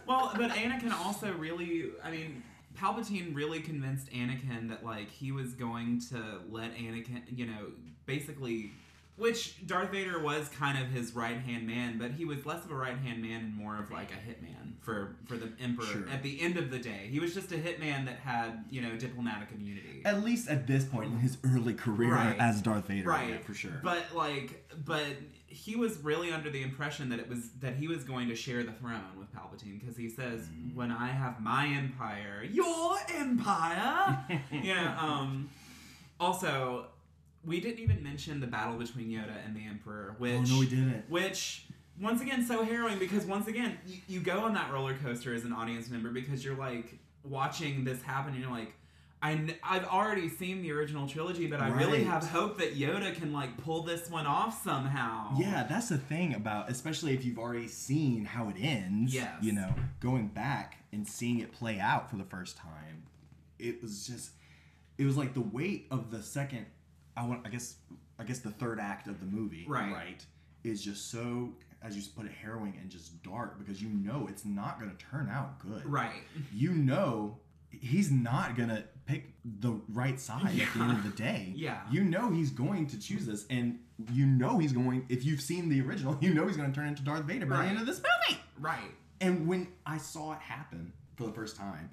Well, but Anakin also really, I mean, Palpatine really convinced Anakin that like he was going to let Anakin, you know, basically which Darth Vader was kind of his right-hand man, but he was less of a right-hand man and more of like a hitman for for the emperor Sure. at the end of the day. He was just a hitman that had, you know, diplomatic immunity. At least at this point in his early career Right. as Darth Vader, Right. yeah, for sure. But like, but he was really under the impression that it was that he was going to share the throne with Palpatine because he says, Mm. "When I have my empire, your empire." yeah. Um. Also, we didn't even mention the battle between Yoda and the Emperor, which oh no, we didn't. which once again so harrowing because once again you, you go on that roller coaster as an audience member because you're like watching this happen and you're like I I've already seen the original trilogy but I really have hope that Yoda can like pull this one off somehow Yeah, that's the thing about, especially if you've already seen how it ends. Yeah, You know, going back and seeing it play out for the first time, it was just, it was like the weight of the second. I want, I guess, I guess the third act of the movie, Right. Right, is just so, as you put it, harrowing and just dark because you know it's not going to turn out good. right You know. He's not gonna pick the right side at the end of the day. Yeah. You know he's going to choose this, and you know he's going. If you've seen the original, you know he's going to turn into Darth Vader by Right. the end of this movie. right And when I saw it happen for the first time,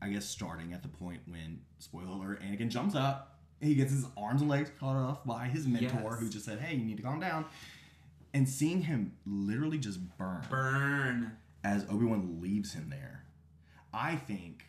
I guess starting at the point when spoiler alert, Anakin jumps up, he gets his arms and legs cut off by his mentor, Yes. who just said, "Hey, you need to calm down," and seeing him literally just burn burn as Obi Wan leaves him there, I think,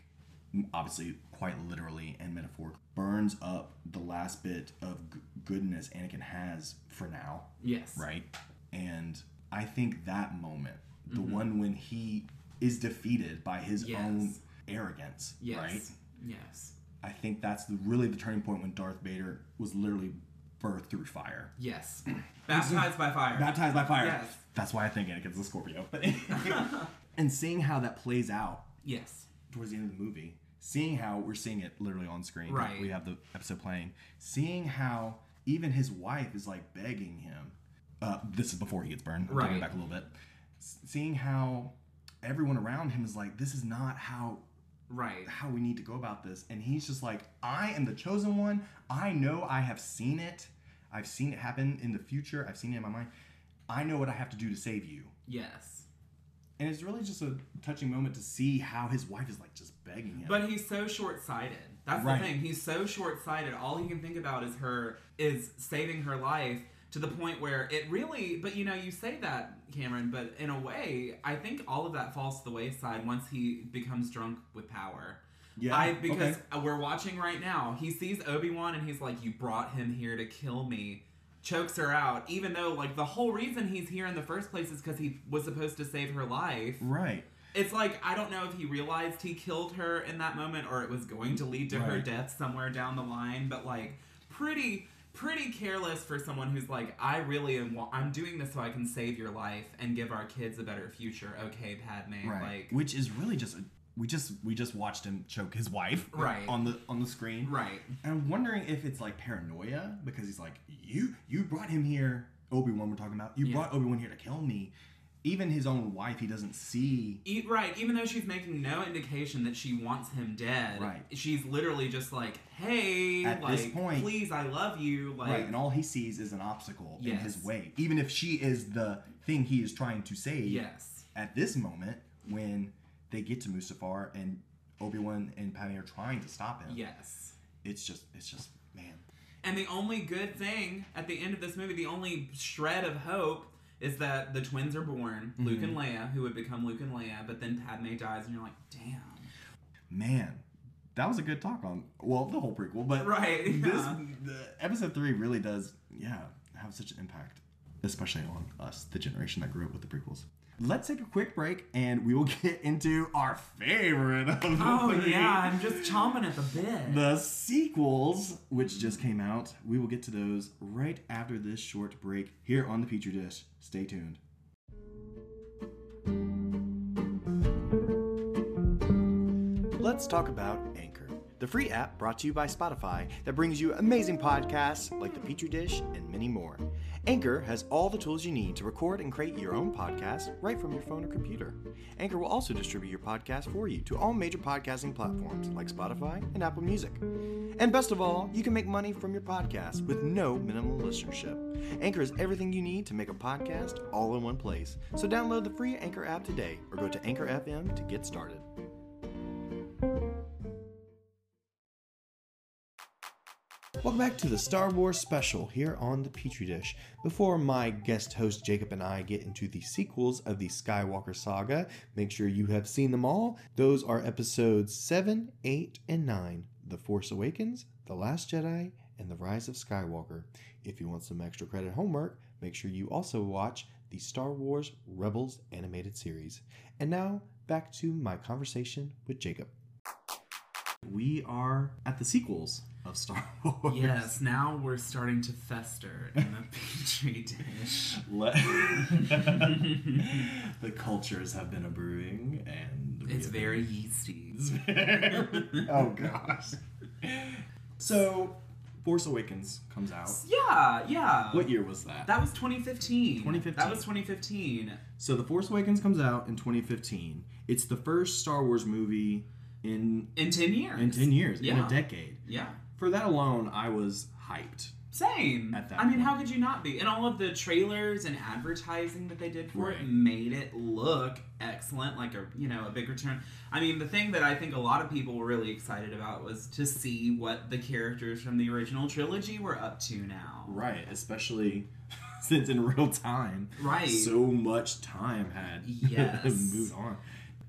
obviously, quite literally and metaphorically, burns up the last bit of g- goodness Anakin has for now, yes right? And I think that moment, the Mhm. one when he is defeated by his Yes. own arrogance, yes right? yes I think that's the, really the turning point when Darth Vader was literally birthed through fire. yes baptized by fire Baptized by fire. Yes. That's why I think Anakin's a Scorpio. But and seeing how that plays out yes towards the end of the movie, seeing how we're seeing it literally on screen. Right. We have the episode playing. Seeing how even his wife is like begging him. Uh, this is before he gets burned. I'm taking it Right. back a little bit. S- Seeing how everyone around him is like, this is not how right how we need to go about this, and he's just like, I am the chosen one. I know I have seen it. I've seen it happen in the future. I've seen it in my mind. I know what I have to do to save you. yes And it's really just a touching moment to see how his wife is like just begging him. But he's so short-sighted. That's Right. the thing. He's so short-sighted. All he can think about is her is saving her life to the point where it really but you know, you say that, Cameron, but in a way, I think all of that falls to the wayside once he becomes drunk with power. yeah, I because okay. we're watching right now. He sees Obi-Wan and he's like, "You brought him here to kill me." Chokes her out, even though like the whole reason he's here in the first place is because he was supposed to save her life. Right. It's like I don't know if he realized he killed her in that moment or it was going to lead to her death somewhere down the line, but like pretty pretty careless for someone who's like I really am I'm doing this so I can save your life and give our kids a better future. Okay, Padme, Right. like Which is really just a, we just we just watched him choke his wife Right. on the on the screen. right. And I'm wondering if it's like paranoia because he's like, you you brought him here, Obi Wan. We're talking about you Yeah. brought Obi Wan here to kill me. Even his own wife, he doesn't see. E- right, even though she's making no indication that she wants him dead, Right. she's literally just like, "Hey, At like, this point- please, I love you." Like, right, and all he sees is an obstacle in his way. Even if she is the thing he is trying to save. yes, At this moment, when they get to Mustafar and Obi Wan and Padme are trying to stop him, yes. it's just it's just man. And the only good thing at the end of this movie, the only shred of hope, is that the twins are born, Luke Mm-hmm. and Leia, who would become Luke and Leia. But then Padme dies, and you're like, "Damn." man, that was a good talk on well the whole prequel, but Right, this yeah. the episode three really does yeah have such an impact, especially on us, the generation that grew up with the prequels. Let's take a quick break and we will get into our favorite of the Oh three, yeah, I'm just chomping at the bit. the sequels, which just came out. We will get to those right after this short break here on the Pitre Dish. Stay tuned. Let's talk about Anchor, the free app brought to you by Spotify that brings you amazing podcasts like The Pitre Dish and many more. Anchor has all the tools you need to record and create your own podcast right from your phone or computer. Anchor will also distribute your podcast for you to all major podcasting platforms like Spotify and Apple Music. And best of all, you can make money from your podcast with no minimum listenership. Anchor is everything you need to make a podcast all in one place. So download the free Anchor app today or go to Anchor FM to get started. Welcome back to the Star Wars special here on the Pitre Dish. Before my guest host Jacob and I get into the sequels of the Skywalker saga, make sure you have seen them all. Those are episodes 7, 8, and 9 The Force Awakens, The Last Jedi, and The Rise of Skywalker. If you want some extra credit homework, make sure you also watch the Star Wars Rebels animated series. And now, back to my conversation with Jacob. We are at the sequels of Star Wars. Yes, now we're starting to fester in the petri dish. Let- the cultures have been a brewing, and It's very yeasty. been- oh gosh. So, Force Awakens comes out. Yeah, yeah. What year was that? That was 2015. 2015. That was 2015. So, The Force Awakens comes out in 2015. It's the first Star Wars movie in In 10 years. in 10 years, in a decade. Yeah. For that alone, I was hyped. Same. At that I mean, point. how could you not be? And all of the trailers and advertising that they did for it made it look excellent, like a you know a big return. I mean, the thing that I think a lot of people were really excited about was to see what the characters from the original trilogy were up to now. Right, especially since in real time, Right. so much time had Yes. moved on.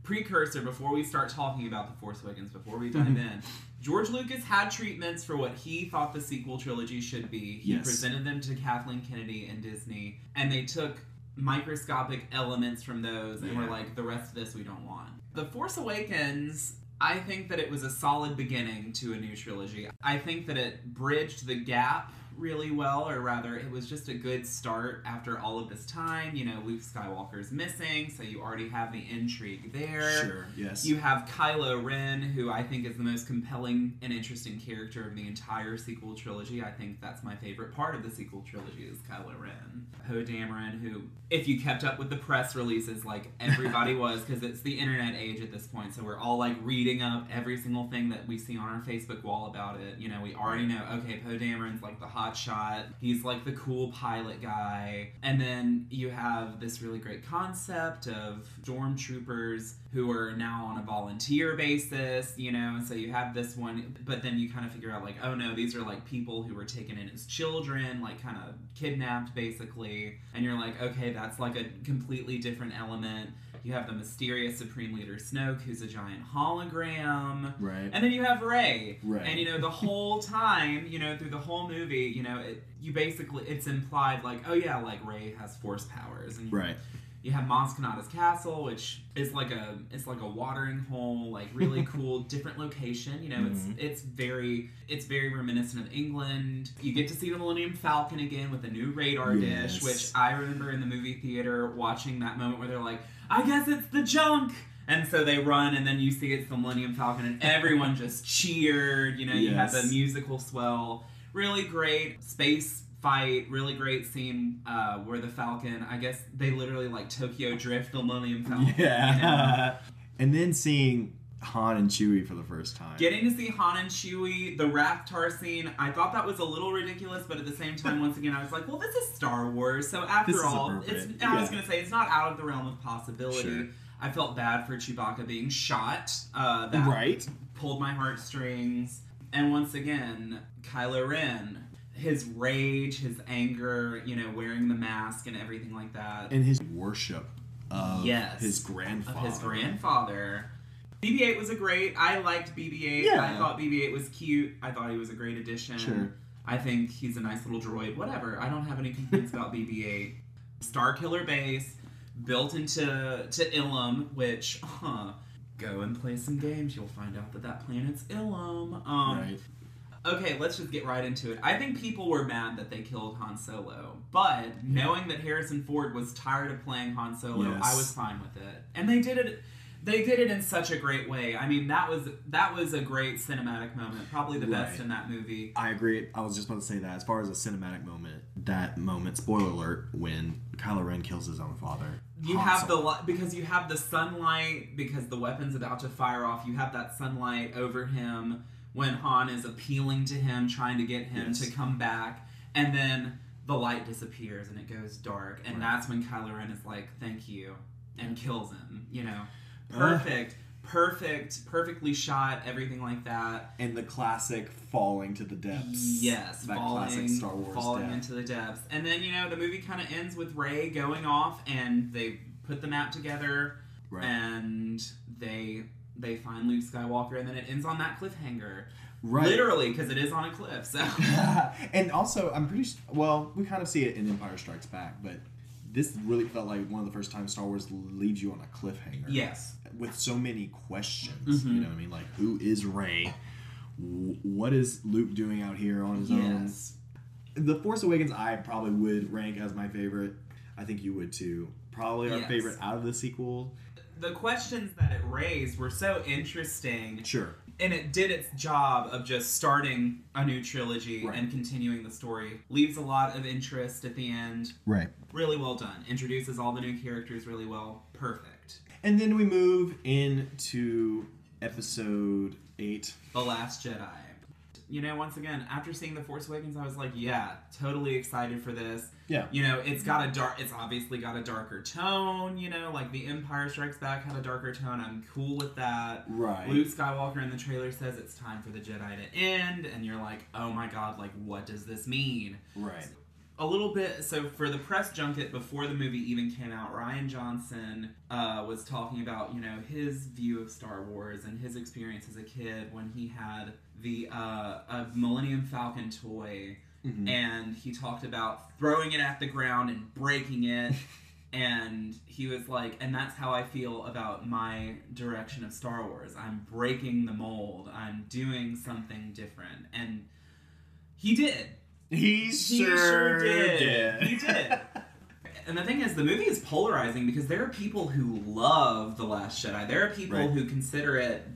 Precursor before we start talking about the Force Awakens, before we Mm-hmm. dive in. George Lucas had treatments for what he thought the sequel trilogy should be. He Yes. presented them to Kathleen Kennedy and Disney, and they took microscopic elements from those and were Yeah. like, the rest of this we don't want. The Force Awakens. I think that it was a solid beginning to a new trilogy. I think that it bridged the gap really well, or rather, it was just a good start after all of this time. You know, Luke Skywalker's missing, so you already have the intrigue there. Sure, yes. You have Kylo Ren, who I think is the most compelling and interesting character of the entire sequel trilogy. I think that's my favorite part of the sequel trilogy is Kylo Ren. Poe Dameron, who, if you kept up with the press releases like everybody was, because it's the internet age at this point, so we're all like reading up every single thing that we see on our Facebook wall about it. You know, we already know, okay, Poe Dameron's like the hot shot. He's like the cool pilot guy. And then you have this really great concept of stormtroopers who are now on a volunteer basis, you know, so you have this one, but then you kind of figure out like, oh no, these are like people who were taken in as children, like kind of kidnapped basically. And you're like, okay, that's like a completely different element. You have the mysterious Supreme Leader Snoke, who's a giant hologram. right. And then you have Rey. Rey. And you know, the whole time, you know, through the whole movie, You know, it, you basically it's implied like, oh yeah, like Rey has force powers, and Right. you have Maz Kanata's castle, which is like a it's like a watering hole, like really cool, different location. You know, Mhm. it's it's very it's very reminiscent of England. You get to see the Millennium Falcon again with a new radar Yes. dish, which I remember in the movie theater watching that moment where they're like, I guess it's the junk. And so they run, and then you see it's the Millennium Falcon, and everyone just cheered. You know, you have the musical swell. Really great space fight. Really great scene uh, where the Falcon, I guess they literally like Tokyo Drift the Millennium Falcon. you know? Yeah. and then seeing Han and Chewie for the first time. Getting to see Han and Chewie, the Rathtar scene, I thought that was a little ridiculous, but at the same time, once again, I was like, well, this is Star Wars, so after all, it's, I was going to say, it's not out of the realm of possibility. Sure. I felt bad for Chewbacca being shot. Uh, that right? pulled my heartstrings. And once again, Kylo Ren, his rage, his anger, you know, wearing the mask and everything like that. And his worship of Yes. his of grandfather. his grandfather. BB-8 was a great. I liked BB-8. Yeah. I thought BB-8 was cute. I thought he was a great addition. Sure. I think he's a nice little droid. Whatever. I don't have any complaints about BB-8. Star Killer Base built into to Ilum, which huh, go and play some games. You'll find out that that planet's Ilum. Um, right. Okay, let's just get right into it. I think people were mad that they killed Han Solo, but knowing that Harrison Ford was tired of playing Han Solo, Yes. I was fine with it. And they did it they did it in such a great way. I mean, that was that was a great cinematic moment, probably the best in that movie. I agree. I was just about to say that. As far as a cinematic moment, that moment, spoiler alert, when Kylo Ren kills his own father. You have the li- because you have the sunlight because the weapon's about to fire off. You have that sunlight over him when Han is appealing to him, trying to get him Yes. to come back, and then the light disappears and it goes dark, and Right. that's when Kylo Ren is like, "Thank you," and kills him. You know, Uh. perfect, perfect, perfectly shot, everything like that. And the classic falling to the depths. Yes, that falling, classic Star Wars falling into the depths, and then you know the movie kind of ends with Rey going off, and they put the map together, Right. and they they find Luke Skywalker, and then it ends on that cliffhanger, right. literally because it is on a cliff. So and also, I'm pretty well. We kind of see it in Empire Strikes Back, but this really felt like one of the first times Star Wars leaves you on a cliffhanger. yes, with so many questions. Mhm. You know what I mean? Like, who is Rey? What is Luke doing out here on his yes, own? The Force Awakens, I probably would rank as my favorite. I think you would too. Probably our Yes. favorite out of the sequel. the questions that it raised were so interesting. Sure. And it did its job of just starting a new trilogy Right. and continuing the story. Leaves a lot of interest at the end. Right. Really well done. Introduces all the new characters really well. Perfect. And then we move into episode eight. The Last Jedi. You know, once again, after seeing The Force Awakens, I was like, yeah, totally excited for this. Yeah. You know, it's got a dark, it's obviously got a darker tone, you know, like The Empire Strikes Back had a darker tone. I'm cool with that. Right. Luke Skywalker in the trailer says it's time for the Jedi to end, and you're like, oh my god, like, what does this mean? Right. A little bit so for the press junket before the movie even came out rian johnson uh, was talking about you know his view of star wars and his experience as a kid when he had the uh, a millennium falcon toy Mhm. and he talked about throwing it at the ground and breaking it. And he was like and that's how i feel about my direction of star wars. I'm breaking the mold. I'm doing something different. And he did He, he sure, sure did. did. He did. And the thing is, the movie is polarizing because there are people who love The Last Jedi. There are people Right. who consider it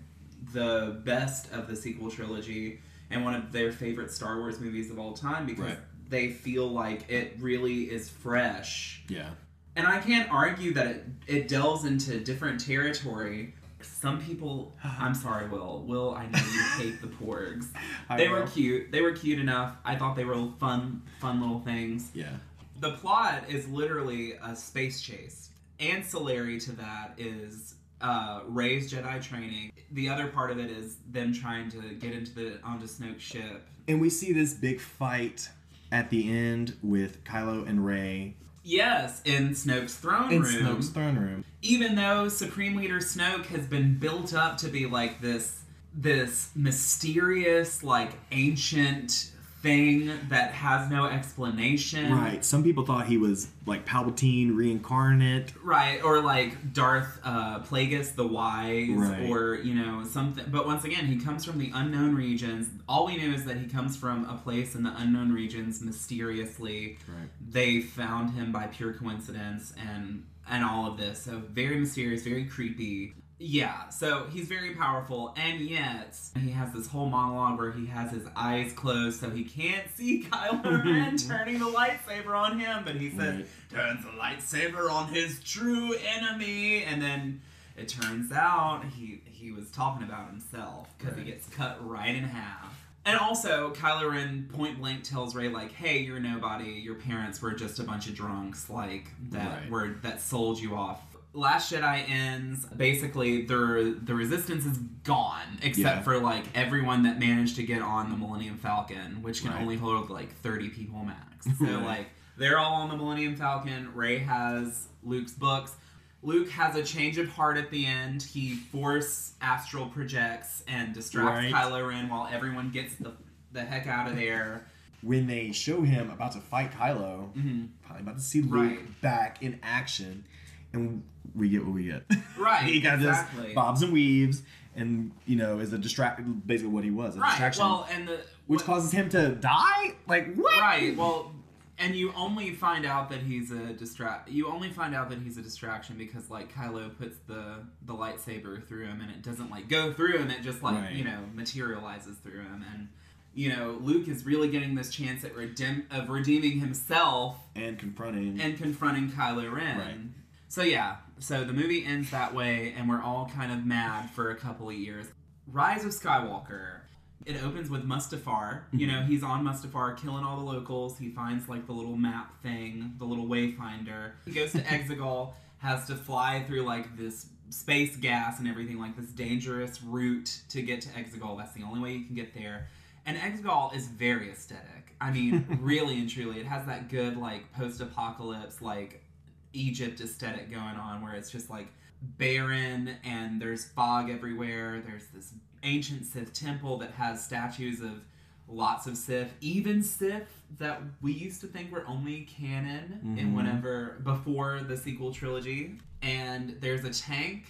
the best of the sequel trilogy and one of their favorite Star Wars movies of all time because Right. they feel like it really is fresh. yeah. And I can't argue that it, it delves into different territory. Some people, I'm sorry, Will. Will, I know you hate the porgs. I They were cute. They were cute enough. I thought they were fun, fun little things. Yeah. The plot is literally a space chase. Ancillary to that is uh, Rey's Jedi training. The other part of it is them trying to get into the onto Snoke's ship. And we see this big fight at the end with Kylo and Ray Yes, in Snoke's throne in room. Snoke's throne room. even though Supreme Leader Snoke has been built up to be like this this mysterious, like ancient thing that has no explanation. Right. Some people thought he was like Palpatine reincarnate. Right, or like Darth uh, Plagueis the Wise, Right. or you know something. But once again, he comes from the unknown regions. All we know is that he comes from a place in the unknown regions. Mysteriously, Right. they found him by pure coincidence, and and all of this. So very mysterious, very creepy. Yeah, so he's very powerful, and yet he has this whole monologue where he has his eyes closed so he can't see Kylo mm-hmm. Ren turning the lightsaber on him, but he says, turns the lightsaber on his true enemy, and then it turns out he he was talking about himself because he gets cut right in half. And also, Kylo Ren point blank tells Rey like, "Hey, you're nobody. Your parents were just a bunch of drunks like that Right. were that sold you off." Last Jedi ends. Basically, the the Resistance is gone, except Yeah. for like everyone that managed to get on the Millennium Falcon, which can Right. only hold like thirty people max. So Right. like they're all on the Millennium Falcon. Rey has Luke's books. Luke has a change of heart at the end. He force astral projects and distracts Right. Kylo Ren while everyone gets the the heck out of there. When they show him about to fight Kylo, hmm probably about to see Luke Right. back in action, and we get what we get. Right, he got exactly. this bobs and weaves, and you know is a distract. Basically, what he was a Right. distraction, Well, and the which what- causes him to die. Like what? Right. Well, and you only find out that he's a distract. You only find out that he's a distraction because like Kylo puts the the lightsaber through him, and it doesn't like go through him. It just like Right. you know materializes through him, and you know Luke is really getting this chance at redeem of redeeming himself And confronting. and confronting Kylo Ren. Right. So yeah, so the movie ends that way, and we're all kind of mad for a couple of years. Rise of Skywalker. It opens with Mustafar. You know, mm-hmm. he's on Mustafar killing all the locals. He finds like the little map thing, the little wayfinder. He goes to Exegol, has to fly through like this space gas and everything, like this dangerous route to get to Exegol. That's the only way you can get there. And Exegol is very aesthetic. I mean, really and truly, it has that good like post-apocalypse like Egypt aesthetic going on where it's just like barren and there's fog everywhere. There's this ancient Sith temple that has statues of lots of Sith, even Sith that we used to think were only canon in Mhm. whenever before the sequel trilogy. And there's a tank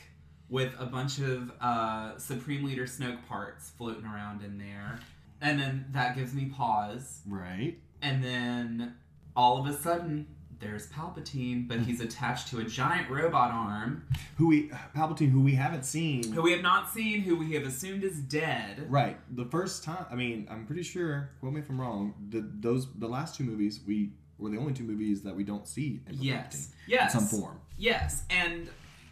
with a bunch of uh, Supreme Leader Snoke parts floating around in there. And then that gives me pause. right. And then all of a sudden, there's Palpatine, but he's mm. attached to a giant robot arm Who we Palpatine, who we haven't seen. who we have not seen, who we have assumed is dead. Right. The first time, I mean, I'm pretty sure. Quote me if I'm wrong. The those the last two movies we were the only two movies that we don't see in Yes. Yes. in some form. Yes. And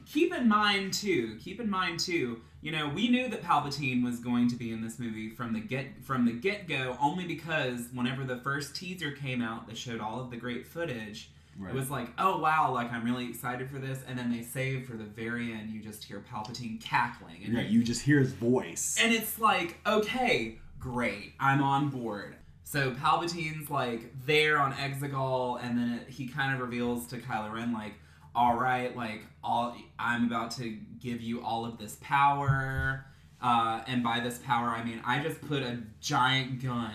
keep in mind too, keep in mind too, you know, we knew that Palpatine was going to be in this movie from the get from the get-go only because whenever the first teaser came out that showed all of the great footage, Right. It was like, oh wow, like I'm really excited for this, and then they save for the very end. You just hear Palpatine cackling, and Right. You just hear his voice. and it's like, okay, great, I'm on board. So Palpatine's like there on Exegol, and then it, he kind of reveals to Kylo Ren like, all right, like all I'm about to give you all of this power, uh, and by this power I mean I just put a giant gun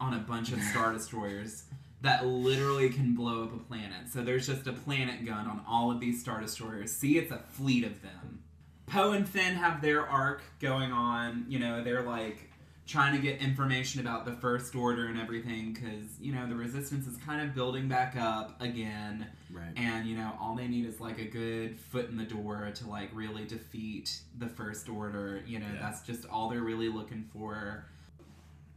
on a bunch of star destroyers that literally can blow up a planet. So there's just a planet gun on all of these star destroyers. See, it's a fleet of them. Poe and Finn have their arc going on. You know, they're like trying to get information about the First Order and everything because, you know, the Resistance is kind of building back up again. right. And, you know, all they need is like a good foot in the door to like really defeat the First Order. You know, Yeah. that's just all they're really looking for.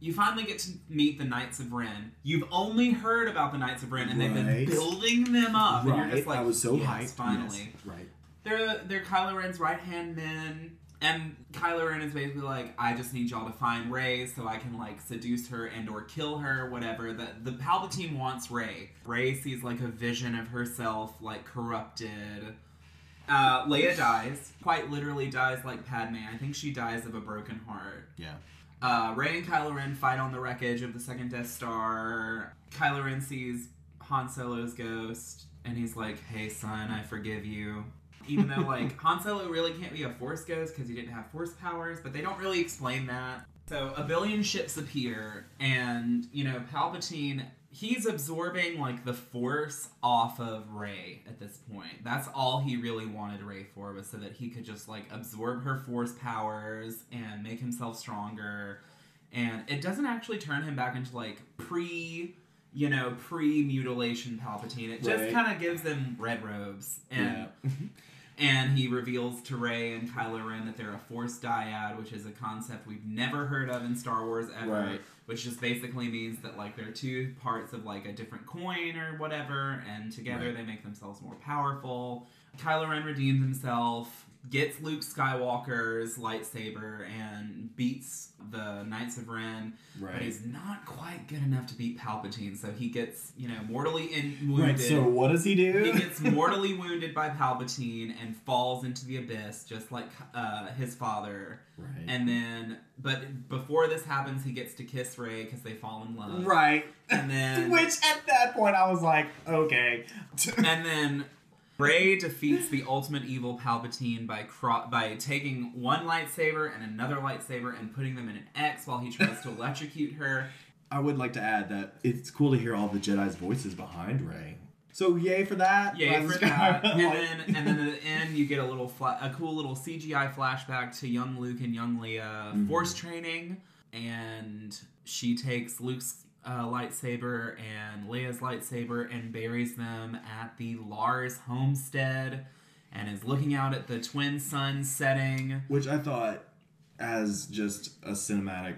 You finally get to meet the Knights of Ren. You've only heard about the Knights of Ren, and they've been building them up. And you're right. just like, I was so yes, hyped. Finally, Yes. Right. they're they're Kylo Ren's right hand men, and Kylo Ren is basically like, I just need y'all to find Rey so I can like seduce her and or kill her, whatever. The the Palpatine wants Rey. Rey sees like a vision of herself like corrupted. Uh, Leia dies, quite literally dies like Padme. I think she dies of a broken heart. Yeah. Uh, Rey and Kylo Ren fight on the wreckage of the second Death Star. Kylo Ren sees Han Solo's ghost, and he's like, "Hey, son, I forgive you." Even though like Han Solo really can't be a Force ghost because he didn't have Force powers, but they don't really explain that. So a billion ships appear, and you know Palpatine. He's absorbing like the force off of Rey at this point. That's all he really wanted Rey for was so that he could just like absorb her force powers and make himself stronger. And it doesn't actually turn him back into like pre, you know, pre mutilation Palpatine. It just Right. kind of gives him red robes and and he reveals to Rey and Kylo Ren that they're a Force dyad, which is a concept we've never heard of in Star Wars ever. Right. Which just basically means that like they're two parts of like a different coin or whatever, and together Right. they make themselves more powerful. Kylo Ren redeems himself, gets Luke Skywalker's lightsaber, and beats the Knights of Ren. But he's not quite good enough to beat Palpatine, so he gets you know mortally in- wounded. Right. So what does he do? He gets mortally wounded by Palpatine and falls into the abyss, just like uh, his father. right. And then, but before this happens, he gets to kiss Rey because they fall in love. right. And then, Which at that point I was like, okay. and then Rey defeats the ultimate evil Palpatine by cro- by taking one lightsaber and another lightsaber and putting them in an X while he tries to electrocute her. I would like to add that it's cool to hear all the Jedi's voices behind Rey. So yay for that. Yay Rise for that! And then, and then at the end, you get a little, fla- a cool little CGI flashback to young Luke and young Leia Mhm. force training, and she takes Luke's uh, lightsaber and Leia's lightsaber and buries them at the Lars homestead, and is looking out at the twin sun setting. which I thought as just a cinematic.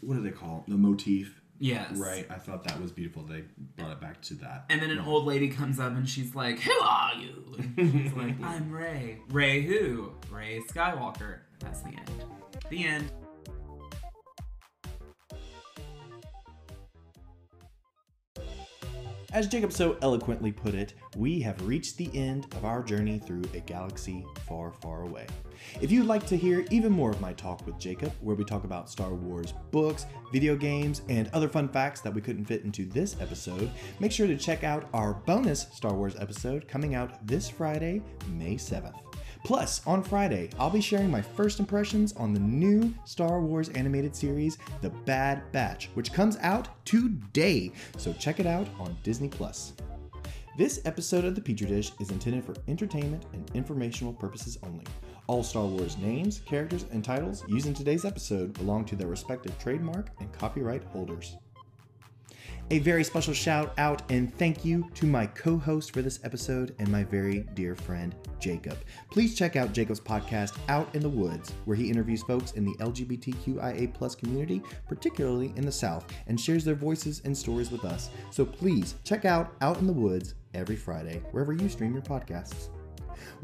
What do they call it? the motif? Yes, Right. I thought that was beautiful. They brought it back to that. And then an old lady comes up and she's like, "Who are you?" She's like, "I'm Rey." Rey who? Rey Skywalker. That's the end. The end. As Jacob so eloquently put it, we have reached the end of our journey through a galaxy far, far away. If you'd like to hear even more of my talk with Jacob, where we talk about Star Wars books, video games, and other fun facts that we couldn't fit into this episode, make sure to check out our bonus Star Wars episode coming out this Friday, May 7th. Plus, on Friday, I'll be sharing my first impressions on the new Star Wars animated series, The Bad Batch, which comes out today. So check it out on Disney Plus. This episode of the Pitre Dish is intended for entertainment and informational purposes only. All Star Wars names, characters, and titles used in today's episode belong to their respective trademark and copyright holders. A very special shout out and thank you to my co host for this episode and my very dear friend, Jacob. Please check out Jacob's podcast, Out in the Woods, where he interviews folks in the LGBTQIA community, particularly in the South, and shares their voices and stories with us. So please check out Out in the Woods every Friday, wherever you stream your podcasts.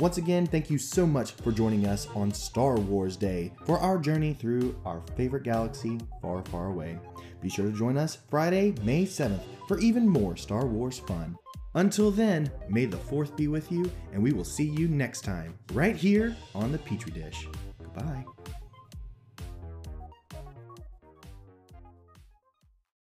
Once again, thank you so much for joining us on Star Wars Day for our journey through our favorite galaxy far, far away. Be sure to join us Friday, May 7th for even more Star Wars fun. Until then, may the 4th be with you, and we will see you next time, right here on the Pitre Dish.